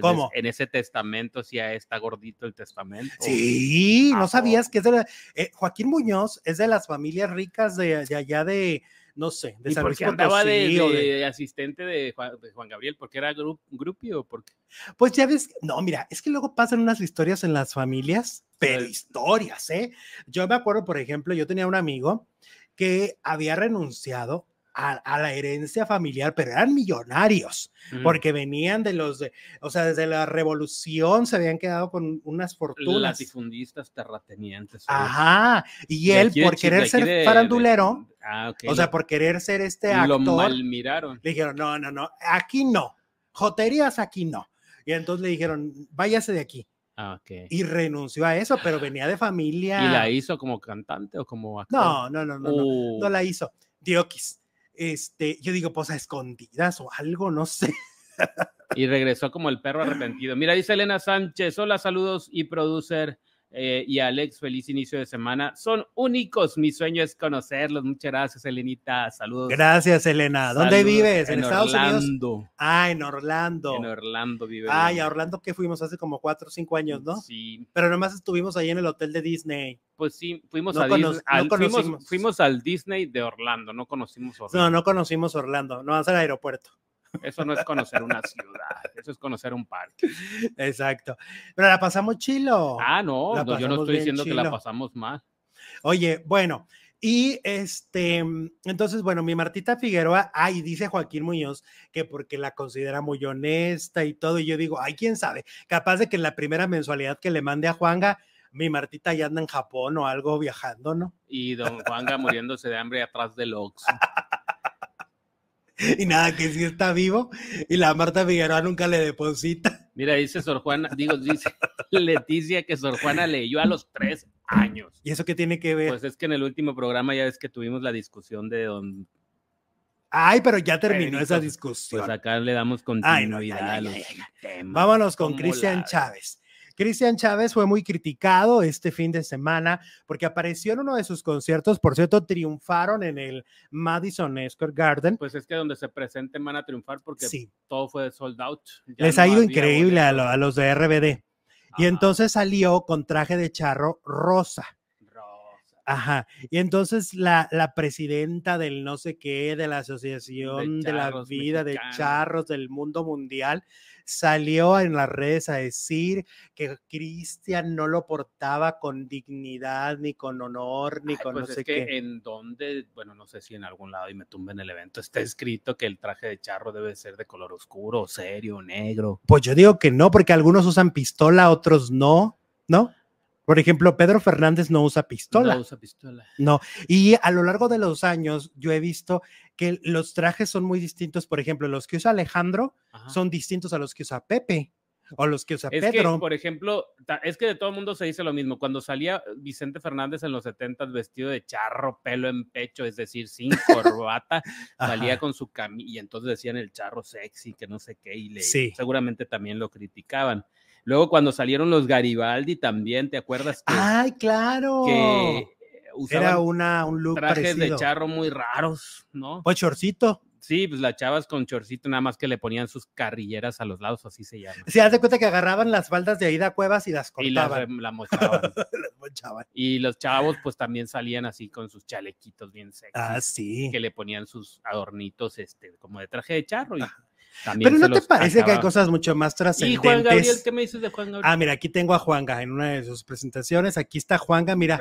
S2: ¿Cómo? En ese testamento si está gordito el testamento.
S1: Sí, no sabías que es de eh, Joaquín Muñoz es de las familias ricas de, de allá de, no sé,
S2: de San Luis andaba de, asistente de Juan, Gabriel? ¿Porque era grupio? Porque...
S1: Pues ya ves, no, mira, es que luego pasan unas historias en las familias, pero historias, ¿eh? Yo me acuerdo, por ejemplo, yo tenía un amigo que había renunciado a, la herencia familiar, pero eran millonarios, porque venían de los, de, o sea, desde la revolución se habían quedado con unas fortunas. Las
S2: difundistas terratenientes.
S1: Ajá, y él por querer ser farandulero, ah, o sea, por querer ser este actor, lo
S2: mal miraron.
S1: Le dijeron, no, no, no, aquí no, joterías aquí no. Y entonces le dijeron, váyase de aquí.
S2: Ah, okay.
S1: Y renunció a eso, pero venía de familia.
S2: ¿Y la hizo como cantante o como actor?
S1: No, no, no, no, no, no, uh. la hizo. Diokis este, yo digo, pues a escondidas o algo, no sé.
S2: Y regresó como el perro arrepentido. Mira, dice Elena Sánchez, hola, saludos y producer. Eh, y Alex, feliz inicio de semana. Son únicos, mi sueño es conocerlos. Muchas gracias, Elenita. Saludos.
S1: Gracias, Elena. ¿Dónde vives? ¿En, Estados
S2: Unidos?
S1: Ah, en Orlando.
S2: En Orlando vive.
S1: Ah, y a Orlando que fuimos hace como cuatro o cinco años, ¿no?
S2: Sí.
S1: Pero nomás estuvimos ahí en el hotel de Disney.
S2: Pues sí, fuimos a Disney. fuimos, fuimos, al Disney de Orlando, no conocimos Orlando.
S1: No, no conocimos Orlando, no, vas al aeropuerto.
S2: Eso no es conocer una ciudad, eso es conocer un parque.
S1: Exacto. Pero la pasamos chilo.
S2: Ah, no, yo no estoy diciendo que la pasamos mal.
S1: Oye, bueno, y este, entonces, bueno, mi Martita Figueroa, ay, dice Joaquín Muñoz que porque la considera muy honesta y todo, y yo digo, ay, quién sabe, capaz de que en la primera mensualidad que le mande a Juanga, mi Martita ya anda en Japón o algo viajando, ¿no?
S2: Y don Juanga muriéndose de hambre atrás del Ox.
S1: y nada, que sí está vivo y la Marta Figueroa nunca le deposita.
S2: Mira, dice Sor Juana, digo, dice Leticia que Sor Juana leyó a los tres años.
S1: ¿Y eso qué tiene que ver?
S2: Pues es que en el último programa ya ves que tuvimos la discusión de don...
S1: Ay, pero ya terminó esa discusión.
S2: Pues acá le damos continuidad a los
S1: temas. Vámonos con Cristian Chávez. Cristian Chávez fue muy criticado este fin de semana porque apareció en uno de sus conciertos, por cierto, triunfaron en el Madison Square Garden.
S2: Pues es que donde se presenten van a triunfar porque todo fue sold out.
S1: Les ha ido increíble a, los de RBD. Y entonces salió con traje de charro rosa. Ajá. Y entonces la, la, presidenta del no sé qué, de la Asociación de, la Vida de Charros del Mundo Mundial, salió en las redes a decir que Cristian no lo portaba con dignidad, ni con honor, ni con
S2: pues
S1: no sé
S2: que
S1: qué.
S2: En donde, bueno, no sé si en algún lado y me tumbe en el evento, está escrito que el traje de charro debe ser de color oscuro, serio, negro.
S1: Pues yo digo que no, porque algunos usan pistola, otros no, ¿no? Por ejemplo, Pedro Fernández no usa pistola.
S2: No usa pistola.
S1: No, y a lo largo de los años yo he visto que los trajes son muy distintos. Por ejemplo, los que usa Alejandro son distintos a los que usa Pepe o los que usa
S2: es
S1: Pedro.
S2: Que, por ejemplo, es que de todo el mundo se dice lo mismo. Cuando salía Vicente Fernández en los 70 vestido de charro, pelo en pecho, es decir, sin corbata, salía con su camisa y entonces decían el charro sexy, que no sé qué, y le, seguramente también lo criticaban. Luego cuando salieron los Garibaldi también, ¿te acuerdas?
S1: Ay, claro.
S2: Que
S1: era una, un look
S2: trajes de charro muy raros, ¿no?
S1: Pues chorcito.
S2: Sí, pues las chavas con chorcito, nada más que le ponían sus carrilleras a los lados, así se llama.
S1: Sí, haz de cuenta que agarraban las faldas de Aida Cuevas y las cortaban.
S2: Y las, la mochaban. Y los chavos, pues también salían así con sus chalequitos bien secos.
S1: Ah, sí.
S2: Que le ponían sus adornitos, este, como de traje de charro. Y,
S1: pero ¿no te parece que hay cosas mucho más trascendentes? ¿Y Juan
S2: Gabriel? ¿Qué me dices de Juan Gabriel?
S1: Ah, mira, aquí tengo a Juanga en una de sus presentaciones. Aquí está Juanga, mira,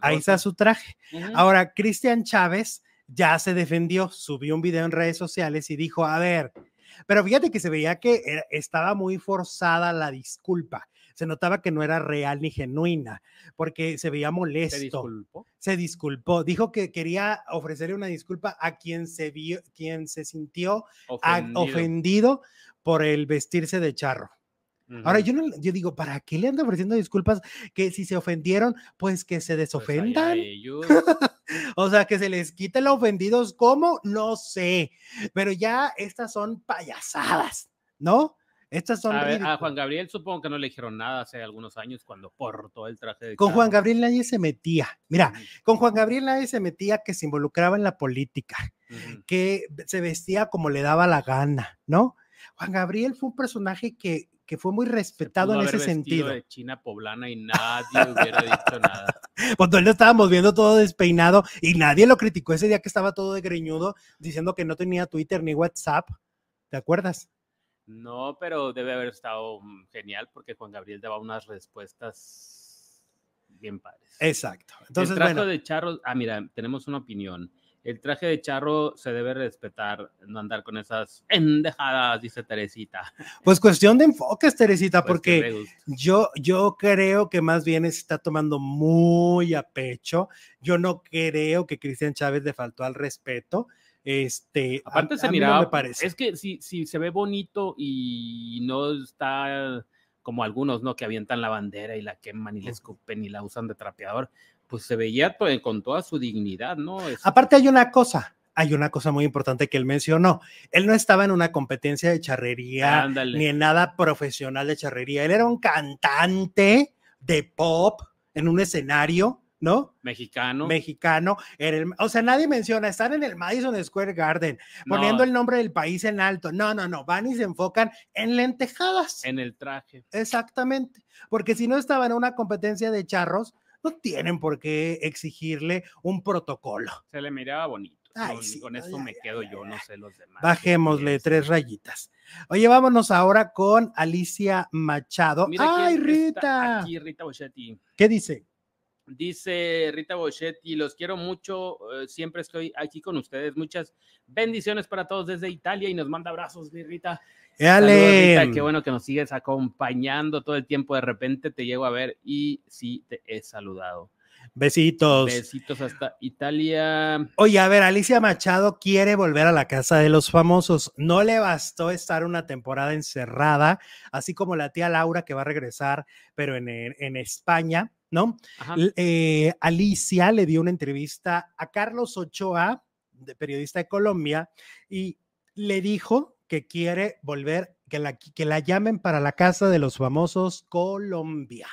S1: ahí está su traje. Ahora, Cristian Chávez ya se defendió, subió un video en redes sociales y dijo, a ver, pero fíjate que se veía que estaba muy forzada la disculpa se notaba que no era real ni genuina, porque se veía molesto. ¿Se disculpó? Se disculpó. Dijo que quería ofrecerle una disculpa a quien se vio, quien se sintió ofendido por el vestirse de charro. Ahora, yo, no, yo digo, ¿para qué le anda ofreciendo disculpas? Que si se ofendieron, pues que se pues desofendan. o sea, que se les quite los ofendidos. ¿Cómo? No sé. Pero ya estas son payasadas, ¿no? Estas son.
S2: A, Juan Gabriel supongo que no le dijeron nada hace algunos años cuando portó el traje de.
S1: Con Juan Gabriel nadie se metía. Mira, con Juan Gabriel nadie se metía que se involucraba en la política, que se vestía como le daba la gana, ¿no? Juan Gabriel fue un personaje que que fue muy respetado en ese sentido.
S2: de China poblana y nadie hubiera dicho nada.
S1: Cuando él lo estábamos viendo todo despeinado y nadie lo criticó ese día que estaba todo de greñudo diciendo que no tenía Twitter ni WhatsApp. ¿Te acuerdas?
S2: No, pero debe haber estado mm, genial porque Juan Gabriel daba unas respuestas bien padres.
S1: Exacto.
S2: Entonces, el trato de Charro, ah, mira, tenemos una opinión el traje de charro se debe respetar, no andar con esas endejadas, dice Teresita.
S1: Pues cuestión de enfoques, Teresita, pues porque yo, yo creo que más bien se está tomando muy a pecho. Yo no creo que Cristian Chávez le faltó al respeto. Este,
S2: aparte se miraba, me parece. es que si, si se ve bonito y no está como algunos, ¿no? Que avientan la bandera y la queman y la escupen y la usan de trapeador pues se veía con toda su dignidad, ¿no?
S1: Aparte hay una cosa, hay una cosa muy importante que él mencionó. Él no estaba en una competencia de charrería ni en nada profesional de charrería. Él era un cantante de pop en un escenario, ¿no?
S2: Mexicano.
S1: Mexicano. o sea, nadie menciona estar en el Madison Square Garden, poniendo el nombre del país en alto. No, no, no. Van y se enfocan en lentejadas.
S2: En el traje.
S1: Exactamente. Porque si no estaba en una competencia de charros, no tienen por qué exigirle un protocolo.
S2: Se le miraba bonito. con eso me quedo yo, no sé los demás.
S1: Bajémosle tres rayitas. Oye, vámonos ahora con Alicia Machado. ¡Ay, Rita!
S2: aquí Rita Boschetti.
S1: ¿Qué dice?
S2: Dice Rita Boschetti, los quiero mucho, eh, siempre estoy aquí con ustedes. Muchas bendiciones para todos desde Italia y nos manda abrazos, Rita.
S1: Dale.
S2: qué bueno que nos sigues acompañando todo el tiempo. De repente te llego a ver y sí te he saludado.
S1: Besitos.
S2: Besitos hasta Italia.
S1: Oye, a ver, Alicia Machado quiere volver a la casa de los famosos. No le bastó estar una temporada encerrada, así como la tía Laura que va a regresar, pero en, en España, ¿no? Eh, Alicia le dio una entrevista a Carlos Ochoa, de periodista de Colombia, y le dijo que quiere volver, que la, que la llamen para la casa de los famosos Colombia.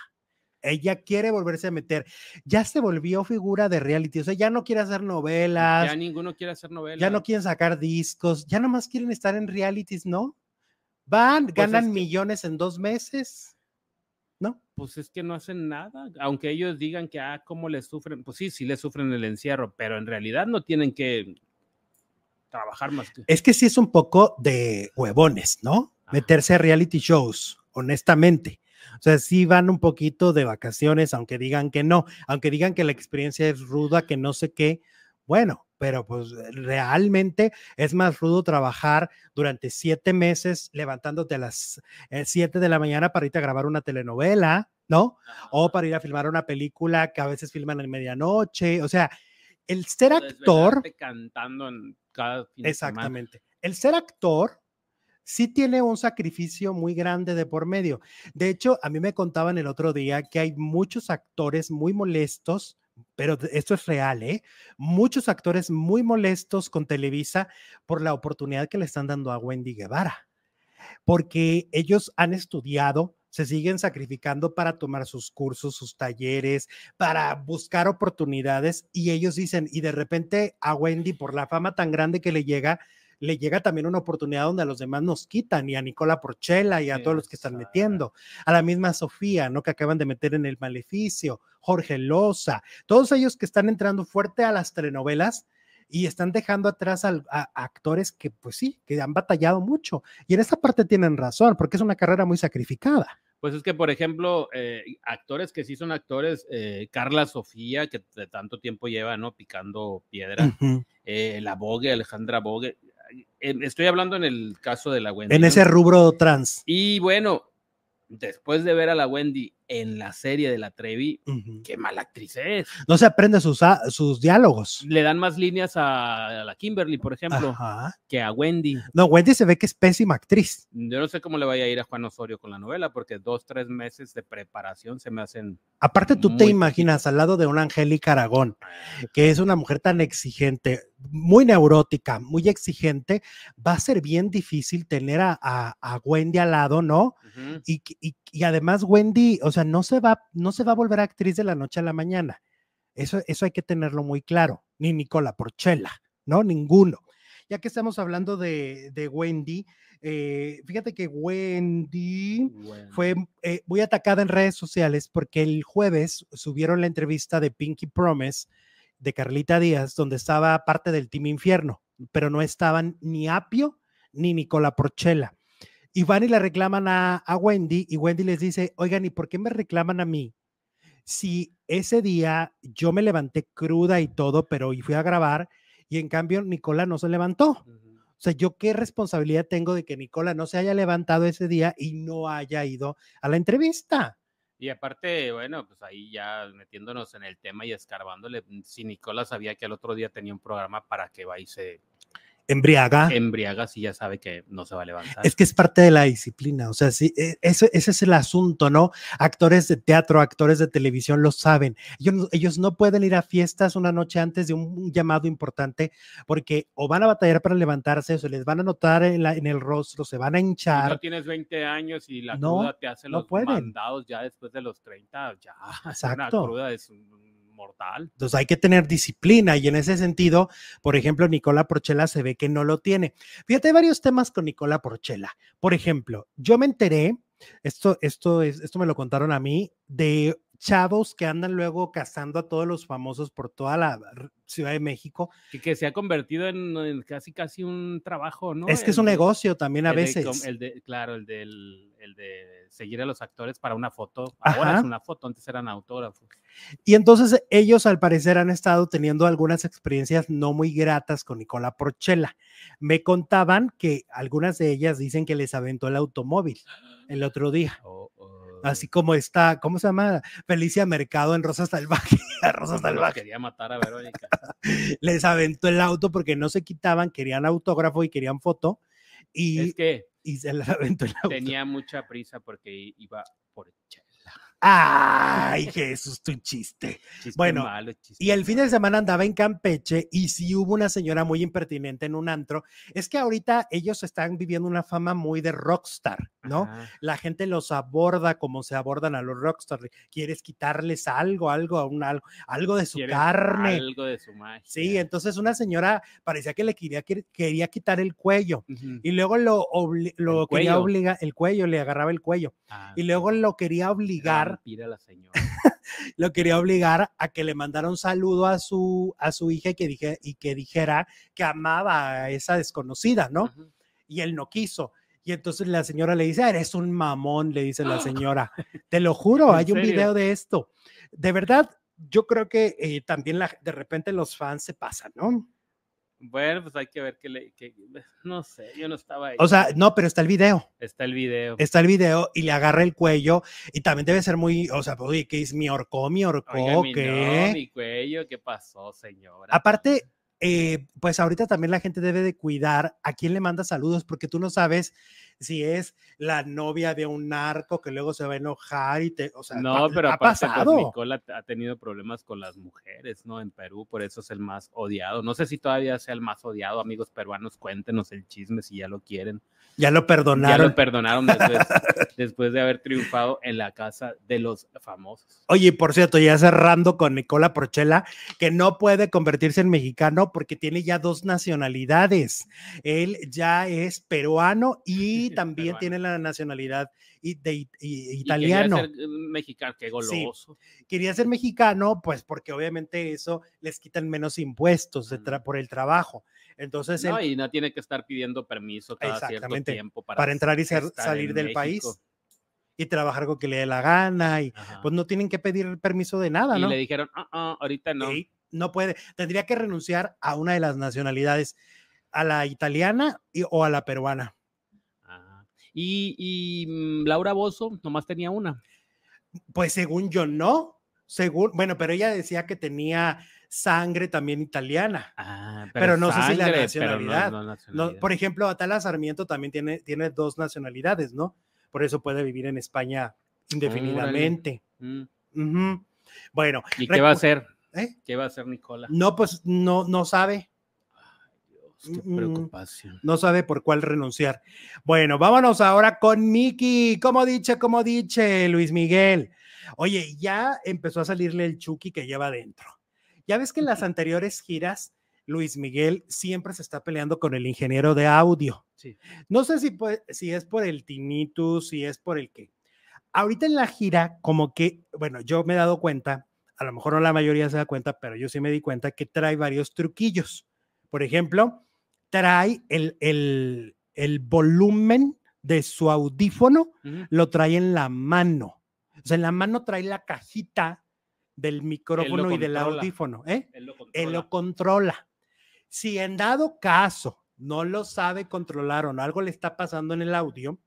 S1: Ella quiere volverse a meter. Ya se volvió figura de reality, o sea, ya no quiere hacer novelas.
S2: Ya ninguno quiere hacer novelas.
S1: Ya no quieren sacar discos, ya nomás quieren estar en realities, ¿no? Van, pues ganan millones en dos meses, ¿no?
S2: Pues es que no hacen nada, aunque ellos digan que, ah, cómo les sufren, pues sí, sí les sufren el encierro, pero en realidad no tienen que trabajar más que...
S1: Es que sí es un poco de huevones, ¿no? Meterse a reality shows, honestamente. O sea, sí van un poquito de vacaciones, aunque digan que no, aunque digan que la experiencia es ruda, que no sé qué. Bueno, pero pues realmente es más rudo trabajar durante siete meses levantándote a las eh, siete de la mañana para irte a grabar una telenovela, ¿no? O para ir a filmar una película que a veces filman en medianoche. O sea, el ser actor.
S2: Cantando en cada
S1: Exactamente. El ser actor sí tiene un sacrificio muy grande de por medio. De hecho, a mí me contaban el otro día que hay muchos actores muy molestos, pero esto es real, ¿eh? Muchos actores muy molestos con Televisa por la oportunidad que le están dando a Wendy Guevara, porque ellos han estudiado, se siguen sacrificando para tomar sus cursos, sus talleres, para buscar oportunidades y ellos dicen, y de repente a Wendy, por la fama tan grande que le llega, le llega también una oportunidad donde a los demás nos quitan, y a Nicola Porchela y a todos los que están metiendo, a la misma Sofía, ¿no? Que acaban de meter en el maleficio, Jorge Loza, todos ellos que están entrando fuerte a las telenovelas y están dejando atrás a, actores que, pues sí, que han batallado mucho. Y en esa parte tienen razón, porque es una carrera muy sacrificada.
S2: Pues es que, por ejemplo, eh, actores que sí son actores, eh, Carla Sofía, que de tanto tiempo lleva, ¿no? Picando piedra, eh, la Bogue, Alejandra Bogue. Estoy hablando en el caso de la Wendy.
S1: En ese rubro trans.
S2: Y bueno, después de ver a la Wendy en la serie de la Trevi, qué mala actriz es.
S1: No se aprende sus, sus diálogos.
S2: Le dan más líneas a, la Kimberly, por ejemplo, que a Wendy.
S1: No, Wendy se ve que es pésima actriz.
S2: Yo no sé cómo le vaya a ir a Juan Osorio con la novela, porque dos, tres meses de preparación se me hacen.
S1: Aparte, tú te imaginas al lado de una Angélica Aragón, ah. que es una mujer tan exigente, muy neurótica, muy exigente, va a ser bien difícil tener a, a, Wendy al lado, ¿no? y, y, y además Wendy, o sea, no se va, no se va a volver actriz de la noche a la mañana. Eso, eso hay que tenerlo muy claro. Ni Nicola Porchela, ¿no? Ninguno. Ya que estamos hablando de, Wendy, eh, fíjate que Wendy fue eh, muy atacada en redes sociales porque el jueves subieron la entrevista de Pinky Promise de Carlita Díaz, donde estaba parte del Team Infierno, pero no estaban ni Apio ni Nicola Porchela. Y van y le reclaman a, Wendy y Wendy les dice, oigan, ¿y por qué me reclaman a mí? Si ese día yo me levanté cruda y todo, pero y fui a grabar y en cambio Nicola no se levantó. O sea, ¿yo qué responsabilidad tengo de que Nicola no se haya levantado ese día y no haya ido a la entrevista?
S2: Y aparte, bueno, pues ahí ya metiéndonos en el tema y escarbándole, si Nicola sabía que al otro día tenía un programa para que va y se
S1: embriaga.
S2: Embriaga si ya sabe que no se va a levantar.
S1: Es que es parte de la disciplina, o sea, sí, e, ese, ese es el asunto, ¿no? Actores de teatro, actores de televisión lo saben. Ellos, ellos no pueden ir a fiestas una noche antes de un, llamado importante porque o van a batallar para levantarse o se les van a notar en, la, en el rostro, se van a hinchar.
S2: Si no tienes 20 años y la cruda te hace los mandados ya después de los 30, ya. Exacto. Una cruda es un mortal.
S1: Entonces hay que tener disciplina y en ese sentido, por ejemplo, Nicola Porchela se ve que no lo tiene. Fíjate, hay varios temas con Nicola Porchela. Por ejemplo, yo me enteré, esto, esto, es, esto me lo contaron a mí, de chavos que andan luego cazando a todos los famosos por toda la Ciudad de México.
S2: Y que se ha convertido en, casi casi un trabajo, ¿no?
S1: Es que es un negocio también a veces.
S2: el de, claro, el, del, el de seguir a los actores para una foto. Ahora es una foto, antes eran autógrafos.
S1: Y entonces ellos al parecer han estado teniendo algunas experiencias no muy gratas con Nicola Porchela. Me contaban que algunas de ellas dicen que les aventó el automóvil el otro día. Oh, así como está, ¿cómo se llama? Felicia Mercado en Rosa Salvaje. Rosa Salvaje.
S2: Quería matar a Verónica.
S1: Les aventó el auto porque no se quitaban, querían autógrafo y querían foto. Y,
S2: es que
S1: y se les aventó el auto.
S2: Tenía mucha prisa porque iba por
S1: Ay, Jesús, tu chiste. bueno, y el fin de semana andaba en Campeche y si hubo una señora muy impertinente en un antro. Es que ahorita ellos están viviendo una fama muy de rockstar, ¿no? La gente los aborda como se abordan a los rockstar. Quieres quitarles algo, algo, algo, algo de su carne.
S2: Algo de su magia.
S1: Sí, entonces una señora parecía que le quería, quería quitar el cuello y luego lo, lo quería obligar, el cuello, le agarraba el cuello ah, y luego lo quería obligar
S2: la señora.
S1: lo quería obligar a que le mandara un saludo a su, a su hija y que, dije, y que dijera que amaba a esa desconocida, ¿no? Y él no quiso. Y entonces la señora le dice, eres un mamón, le dice la señora. Te lo juro, hay un video de esto. De verdad, yo creo que eh, también la, de repente los fans se pasan, ¿no?
S2: Bueno, pues hay que ver que le, no sé, yo no estaba ahí.
S1: O sea, no, pero está el video.
S2: Está el video.
S1: Está el video y le agarra el cuello y también debe ser muy, o sea, oye, ¿qué es mi horcó, mi horcó? ¿qué?
S2: mi cuello, ¿qué pasó, señora?
S1: Aparte, eh, pues ahorita también la gente debe de cuidar a quién le manda saludos porque tú no sabes si es la novia de un narco que luego se va a enojar y te, o sea,
S2: no, pero ha aparte, pues. Nicola ha tenido problemas con las mujeres, ¿no? En Perú, por eso es el más odiado. No sé si todavía sea el más odiado, amigos peruanos, cuéntenos el chisme si ya lo quieren.
S1: Ya lo perdonaron.
S2: Ya lo perdonaron después, de haber triunfado en la casa de los famosos.
S1: Oye, por cierto, ya cerrando con Nicola Porchela, que no puede convertirse en mexicano porque tiene ya dos nacionalidades. Él ya es peruano y también tiene la nacionalidad de, italiano.
S2: quería ser mexicano, qué goloso.
S1: Quería ser mexicano, pues porque obviamente eso les quitan menos impuestos por el trabajo. Entonces,
S2: no, y no tiene que estar pidiendo permiso cada cierto tiempo
S1: para, entrar y salir del país y trabajar con que le dé la gana y pues no tienen que pedir permiso de nada, ¿no?
S2: Y le dijeron, ah, ah, ahorita no.
S1: no puede, tendría que renunciar a una de las nacionalidades, a la italiana o a la peruana.
S2: Y, mm, Laura Bozo nomás tenía una.
S1: Pues según yo no, según, bueno, pero ella decía que tenía sangre también italiana. Ah, pero, no sé si la nacionalidad. por ejemplo, Atala Sarmiento también tiene, tiene dos nacionalidades, ¿no? Por eso puede vivir en España indefinidamente. Mm. Bueno.
S2: ¿Y qué va a hacer? ¿Eh? ¿Qué va a hacer Nicola?
S1: No, pues no, no sabe.
S2: Qué preocupación.
S1: No sabe por cuál renunciar. Bueno, vámonos ahora con Miki. Como dice, como dice Luis Miguel. Oye, ya empezó a salirle el Chucky que lleva adentro. Ya ves que en las anteriores giras, Luis Miguel siempre se está peleando con el ingeniero de audio. Sí. No sé si, si es por el tinnitus, si es por el qué. Ahorita en la gira, como que, bueno, yo me he dado cuenta, a lo mejor no la mayoría se da cuenta, pero yo sí me di cuenta que trae varios truquillos. Por ejemplo, trae el, el, volumen de su audífono, lo trae en la mano. O sea, en la mano trae la cajita del micrófono y del audífono. ¿eh? Él, lo controla. Si en dado caso no lo sabe controlar o no, algo le está pasando en el audio,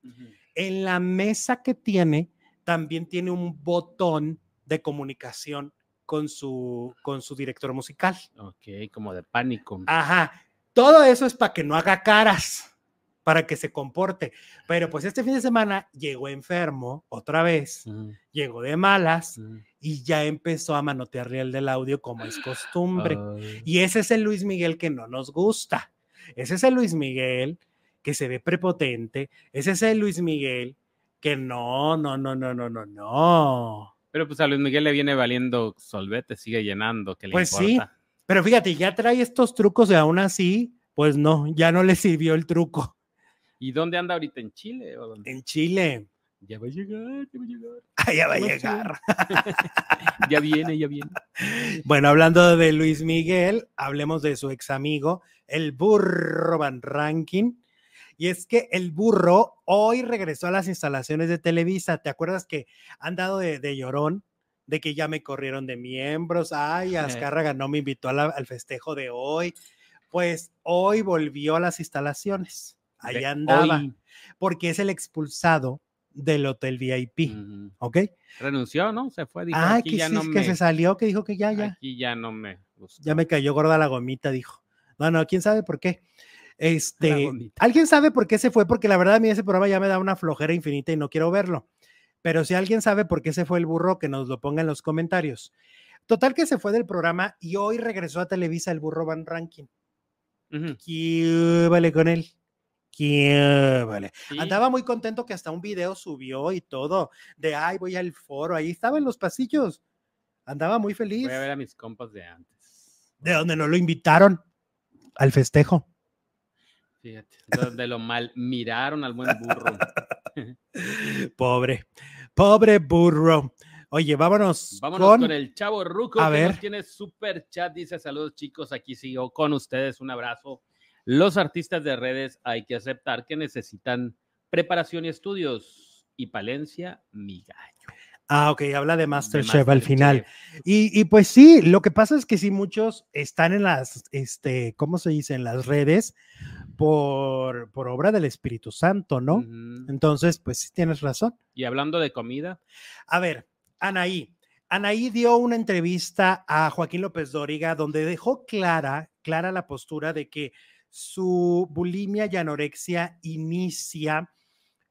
S1: en la mesa que tiene también tiene un botón de comunicación con su, con su director musical.
S2: Ok, como de pánico.
S1: Ajá. Todo eso es para que no haga caras, para que se comporte. Pero pues este fin de semana llegó enfermo otra vez, llegó de malas y ya empezó a manotearle el del audio como es costumbre. Y ese es el Luis Miguel que no nos gusta. Ese es el Luis Miguel que se ve prepotente. Ese es el Luis Miguel que no, no, no, no, no, no, no.
S2: Pero pues a Luis Miguel le viene valiendo solvete, sigue llenando, que le
S1: pues sí, pero fíjate, ya trae estos trucos y aún así, pues no, ya no le sirvió el truco.
S2: ¿Y dónde anda ahorita? ¿En Chile?
S1: En Chile.
S2: Ya va a llegar, ya va a llegar.
S1: Ah, ya va a llegar.
S2: ya viene, ya viene.
S1: Bueno, hablando de Luis Miguel, hablemos de su ex amigo, el burro Van Ranking. Y es que el burro hoy regresó a las instalaciones de Televisa. ¿Te acuerdas que han dado de llorón? de que ya me corrieron de miembros, ay, Azcárraga no me invitó al festejo de hoy. Pues hoy volvió a las instalaciones, ahí andaba, porque es el expulsado del hotel VIP, ¿ok?
S2: Renunció, ¿no? Se fue,
S1: dijo, ah, que, ya no que se salió, que dijo que ya, ya.
S2: Aquí ya no me
S1: Ya me cayó gorda la gomita, dijo. No, no, quién sabe por qué. Este, ¿alguien sabe por qué se fue? Porque la verdad a mí ese programa ya me da una flojera infinita y no quiero verlo. Pero si alguien sabe por qué se fue el burro, que nos lo ponga en los comentarios. Total que se fue del programa y hoy regresó a Televisa el burro Van Ranking. ¿Qué vale con él? ¿Qué vale? Andaba muy contento que hasta un video subió y todo, de ay, voy al foro, ahí estaba en los pasillos. Andaba muy feliz.
S2: Voy a ver a mis compas de antes.
S1: De donde no lo invitaron al festejo.
S2: Fíjate, donde lo mal miraron al buen burro.
S1: Pobre, pobre burro. Oye, vámonos.
S2: Vámonos con, el chavo Ruco a que ver. tiene super chat. Dice saludos chicos, aquí sigo con ustedes. Un abrazo. Los artistas de redes hay que aceptar que necesitan preparación y estudios. Y Palencia, mi gallo.
S1: Ah, ok, habla de Masterchef al final. Y, y, pues sí, lo que pasa es que sí, muchos están en las, este, ¿cómo se dice? En las redes por, por obra del Espíritu Santo, ¿no? Entonces, pues sí tienes razón.
S2: Y hablando de comida.
S1: A ver, Anaí. Anaí dio una entrevista a Joaquín López Dóriga donde dejó clara, clara la postura de que su bulimia y anorexia inicia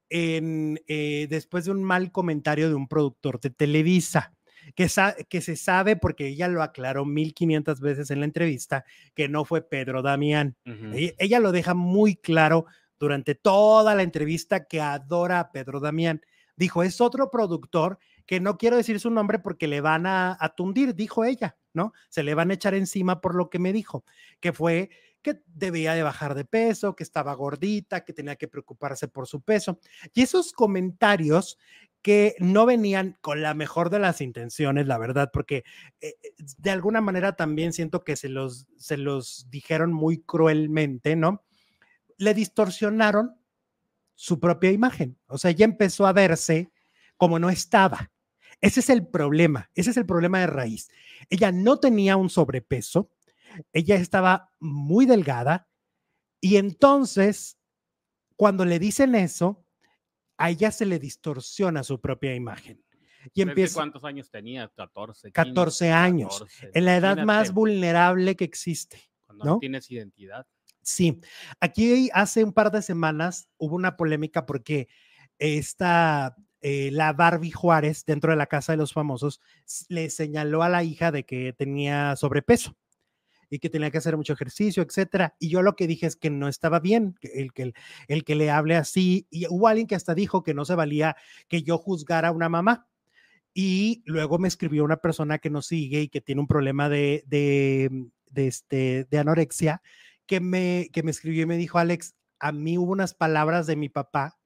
S1: en, eh, después de un mal comentario de un productor de Televisa que, que se sabe, porque ella lo aclaró 1500 veces en la entrevista, que no fue Pedro Damián. ella, lo deja muy claro durante toda la entrevista que adora a Pedro Damián. Dijo, es otro productor que no quiero decir su nombre porque le van a, a tundir, dijo ella, ¿no? Se le van a echar encima por lo que me dijo, que fue que debía de bajar de peso, que estaba gordita, que tenía que preocuparse por su peso. Y esos comentarios que no venían con la mejor de las intenciones, la verdad, porque eh, eh, de alguna manera también siento que se los, se los dijeron muy cruelmente, ¿no? Le distorsionaron su propia imagen, o sea, ya empezó a verse como no estaba. Ese es el problema, ese es el problema de raíz. Ella no tenía un sobrepeso, ella estaba muy delgada y entonces, cuando le dicen eso, a ella se le distorsiona su propia imagen. Y empieza,
S2: ¿Cuántos años tenía? 14.
S1: 14 años. en la edad más vulnerable que existe. Cuando ¿no?
S2: tienes identidad.
S1: Sí, aquí hace un par de semanas hubo una polémica porque esta, eh, la Barbie Juárez, dentro de la Casa de los Famosos, le señaló a la hija de que tenía sobrepeso y que tenía que hacer mucho ejercicio, etcétera. Y yo lo que dije es que no estaba bien el que, el, que le hable así. Y hubo alguien que hasta dijo que no se valía que yo juzgara a una mamá. Y luego me escribió una persona que nos sigue y que tiene un problema de, de, este, de anorexia, que me, que me escribió y me dijo, Alex, a mí hubo unas palabras de mi papá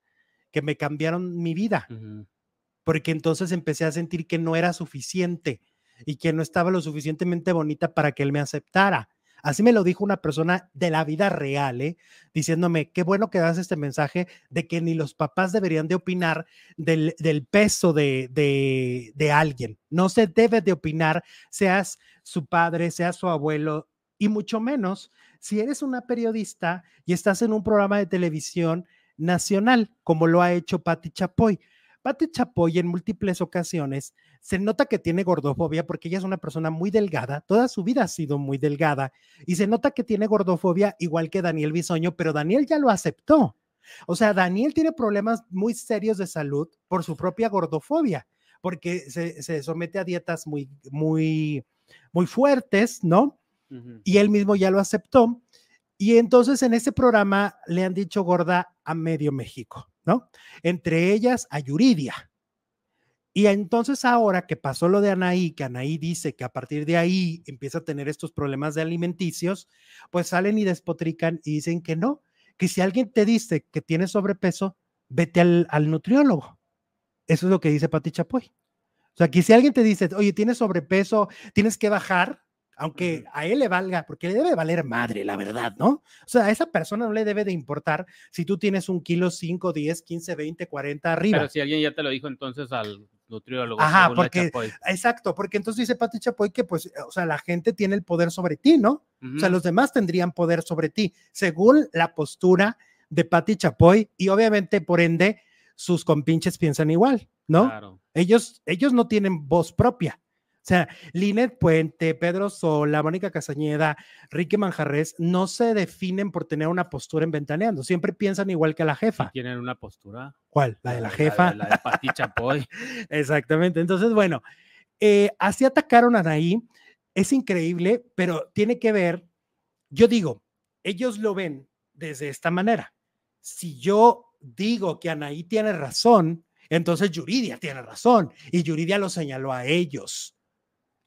S1: que me cambiaron mi vida, porque entonces empecé a sentir que no era suficiente y que no estaba lo suficientemente bonita para que él me aceptara. Así me lo dijo una persona de la vida real, ¿eh? diciéndome, qué bueno que das este mensaje de que ni los papás deberían de opinar del, peso de, de, de, alguien. No se debe de opinar, seas su padre, seas su abuelo, y mucho menos si eres una periodista y estás en un programa de televisión nacional, como lo ha hecho Patti Chapoy. Patti Chapoy en múltiples ocasiones se nota que tiene gordofobia porque ella es una persona muy delgada, toda su vida ha sido muy delgada y se nota que tiene gordofobia igual que Daniel Bisoño, pero Daniel ya lo aceptó. O sea, Daniel tiene problemas muy serios de salud por su propia gordofobia, porque se, somete a dietas muy, muy, muy fuertes, ¿no? Y él mismo ya lo aceptó. Y entonces en ese programa le han dicho gorda a medio México, ¿no? Entre ellas a Yuridia. Y entonces ahora que pasó lo de Anaí, que Anaí dice que a partir de ahí empieza a tener estos problemas de alimenticios, pues salen y despotrican y dicen que no, que si alguien te dice que tiene sobrepeso, vete al, al nutriólogo. Eso es lo que dice Pati Chapoy. O sea, que si alguien te dice, oye, tienes sobrepeso, tienes que bajar, aunque a él le valga, porque le debe valer madre, la verdad, ¿no? O sea, a esa persona no le debe de importar si tú tienes un kilo 5, 10, 15, 20, 40 arriba.
S2: Pero si alguien ya te lo dijo entonces al nutriólogo.
S1: Ajá, porque, exacto, porque entonces dice Pati Chapoy que pues, o sea, la gente tiene el poder sobre ti, ¿no? O sea, los demás tendrían poder sobre ti, según la postura de Pati Chapoy y obviamente por ende sus compinches piensan igual, ¿no? Claro. Ellos, ellos no tienen voz propia. O sea, Linet Puente, Pedro Sola, Mónica Casañeda, Ricky Manjarres no se definen por tener una postura en ventaneando, siempre piensan igual que la jefa.
S2: Tienen una postura.
S1: ¿Cuál? La de la, jefa.
S2: La, de Pati Chapoy.
S1: Exactamente. Entonces, bueno, eh, así atacaron a Anaí. Es increíble, pero tiene que ver, yo digo, ellos lo ven desde esta manera. Si yo digo que Anaí tiene razón, entonces Yuridia tiene razón y Yuridia lo señaló a ellos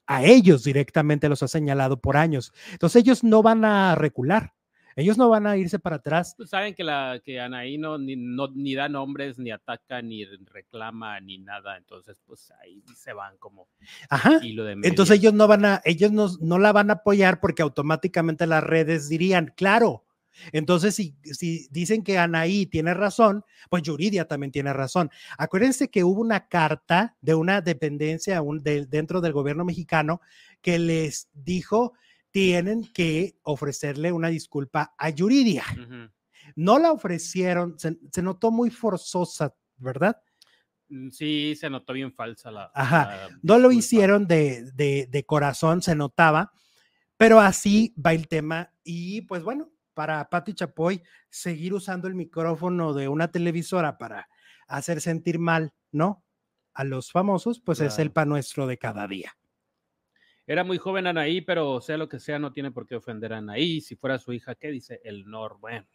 S1: a ellos directamente los ha señalado por años. Entonces ellos no van a recular. Ellos no van a irse para atrás.
S2: Pues saben que, la, que Anaí no ni, no ni, da nombres, ni ataca, ni reclama, ni nada. Entonces, pues ahí se van como
S1: Ajá. Entonces ellos no van a, ellos no, no la van a apoyar porque automáticamente las redes dirían, claro, entonces, si, si, dicen que Anaí tiene razón, pues Yuridia también tiene razón. Acuérdense que hubo una carta de una dependencia dentro del gobierno mexicano que les dijo tienen que ofrecerle una disculpa a Yuridia. No la ofrecieron, se, notó muy forzosa, ¿verdad?
S2: Mm, sí, se notó bien falsa la.
S1: Ajá, no lo hicieron de, de, de corazón, se notaba, pero así va el tema. Y pues bueno, para Patti Chapoy seguir usando el micrófono de una televisora para hacer sentir mal, ¿no? A los famosos, pues es el pan nuestro de cada día.
S2: Era muy joven Anaí, pero sea lo que sea, no tiene por qué ofender a Anaí. Si fuera su hija, ¿qué dice el Nor? Bueno.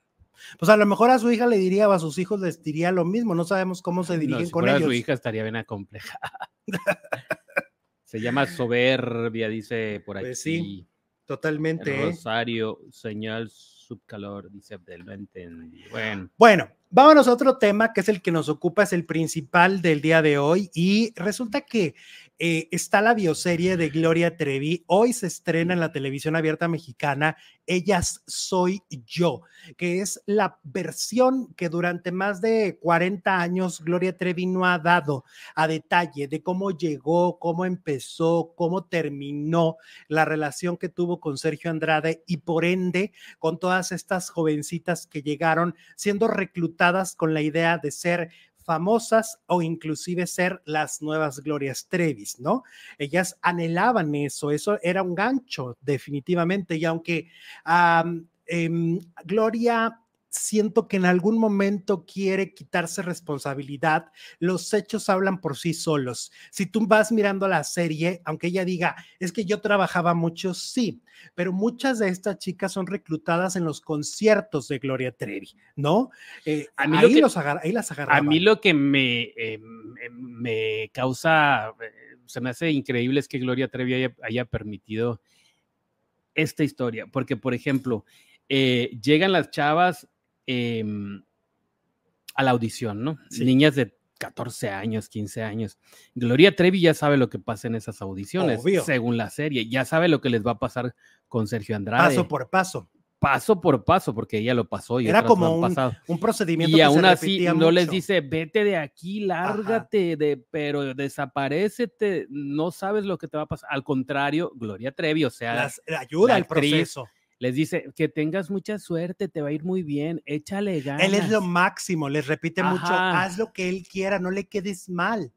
S1: Pues a lo mejor a su hija le diría o a sus hijos les diría lo mismo, no sabemos cómo se dirigen no, si con fuera ellos.
S2: su hija estaría bien acompleja. se llama soberbia, dice por pues aquí. sí,
S1: totalmente.
S2: ¿eh? Rosario, señal subcalor, dice Abdel, no entendí. Bueno.
S1: Bueno, vámonos a otro tema que es el que nos ocupa, es el principal del día de hoy y resulta que eh, está la bioserie de Gloria Trevi. Hoy se estrena en la televisión abierta mexicana Ellas Soy Yo, que es la versión que durante más de 40 años Gloria Trevi no ha dado a detalle de cómo llegó, cómo empezó, cómo terminó la relación que tuvo con Sergio Andrade y por ende con todas estas jovencitas que llegaron siendo reclutadas con la idea de ser famosas o inclusive ser las nuevas Glorias Trevis, ¿no? Ellas anhelaban eso, eso era un gancho definitivamente, y aunque em, Gloria siento que en algún momento quiere quitarse responsabilidad, los hechos hablan por sí solos. Si tú vas mirando la serie, aunque ella diga, es que yo trabajaba mucho, sí, pero muchas de estas chicas son reclutadas en los conciertos de Gloria Trevi, ¿no? Eh, a mí ahí, los ahí las agarraban.
S2: A mí lo que me, me causa, eh, se me hace increíble es que Gloria Trevi haya, permitido esta historia, porque por ejemplo, eh, llegan las chavas Em, a la audición, ¿no? Niñas de 14 años, 15 años. Gloria Trevi ya sabe lo que pasa en esas audiciones, según la serie, ya sabe lo que les va a pasar con Sergio Andrade.
S1: Paso por paso.
S2: Paso por paso, porque ella lo pasó y
S1: era como un, un, procedimiento.
S2: Y aún así no les dice, vete de aquí, lárgate, de, pero desaparecete, no sabes lo que te va a pasar. Al contrario, Gloria Trevi, o sea,
S1: ayuda al proceso
S2: les dice que tengas mucha suerte, te va a ir muy bien, échale ganas.
S1: Él es lo máximo, les repite mucho, haz lo que él quiera, no le quedes mal.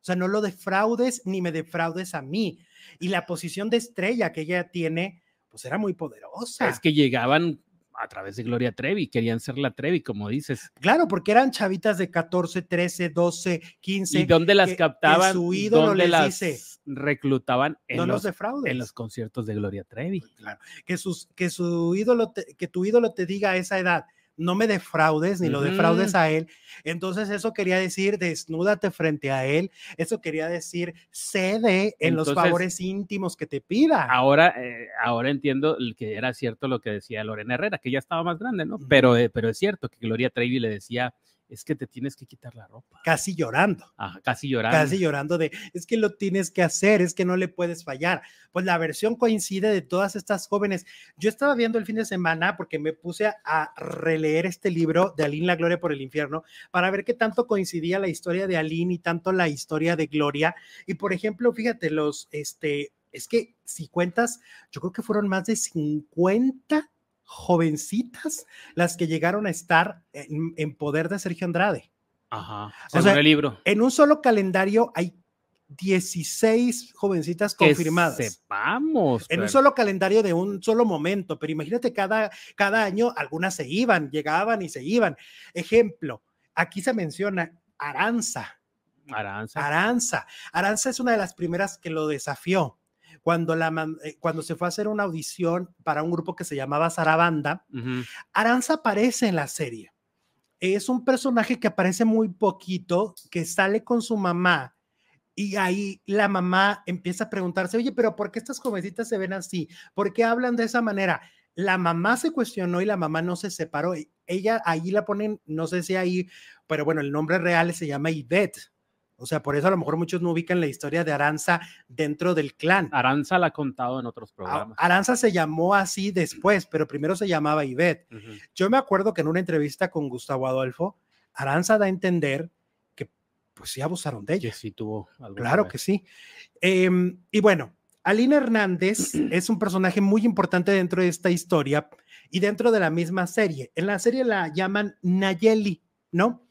S1: O sea, no lo defraudes ni me defraudes a mí. Y la posición de estrella que ella tiene, pues era muy poderosa.
S2: Es que llegaban a través de Gloria Trevi, querían ser la Trevi, como dices.
S1: Claro, porque eran chavitas de 14, 13, 12, 15.
S2: ¿Y dónde las captaban? su ídolo les las dice, reclutaban en, los, en los conciertos de Gloria Trevi.
S1: Claro, que, sus, que su ídolo, que tu ídolo te diga a esa edad, no me defraudes ni lo defraudes a él. Entonces eso quería decir desnúdate frente a él, eso quería decir cede en los favores íntimos que te pida.
S2: Ahora, eh, ahora entiendo que era cierto lo que decía Lorena Herrera, que ya estaba más grande, ¿no? Pero, eh, pero es cierto que Gloria Trevi le decía es que te tienes que quitar la ropa.
S1: Casi llorando.
S2: casi llorando.
S1: Casi llorando de, es que lo tienes que hacer, es que no le puedes fallar. Pues la versión coincide de todas estas jóvenes. Yo estaba viendo el fin de semana porque me puse a releer este libro de Aline La Gloria por el Infierno para ver qué tanto coincidía la historia de Aline y tanto la historia de Gloria. Y por ejemplo, fíjate, los, este, es que si cuentas, yo creo que fueron más de 50 jovencitas las que llegaron a estar en, poder de Sergio Andrade.
S2: Ajá, según el libro.
S1: En un solo calendario hay 16 jovencitas confirmadas.
S2: Sepamos.
S1: En un solo calendario de un solo momento, pero imagínate cada, cada año algunas se iban, llegaban y se iban. Ejemplo, aquí se menciona Aranza.
S2: Aranza.
S1: Aranza. Aranza es una de las primeras que lo desafió cuando, la, eh, cuando se fue a hacer una audición para un grupo que se llamaba Sarabanda, Aranza aparece en la serie. Es un personaje que aparece muy poquito, que sale con su mamá y ahí la mamá empieza a preguntarse, oye, pero ¿por qué estas jovencitas se ven así? ¿Por qué hablan de esa manera? La mamá se cuestionó y la mamá no se separó. Ella ahí la ponen, no sé si ahí, pero bueno, el nombre real se llama Yvette. O sea, por eso a lo mejor muchos no ubican la historia de Aranza dentro del clan.
S2: Aranza la ha contado en otros programas.
S1: Aranza se llamó así después, pero primero se llamaba Ivette. Yo me acuerdo que en una entrevista con Gustavo Adolfo, Aranza da a entender que pues sí abusaron de ella.
S2: Que sí tuvo
S1: Claro que sí. Em, y bueno, Alina Hernández es un personaje muy importante dentro de esta historia y dentro de la misma serie. En la serie la llaman Nayeli, ¿no?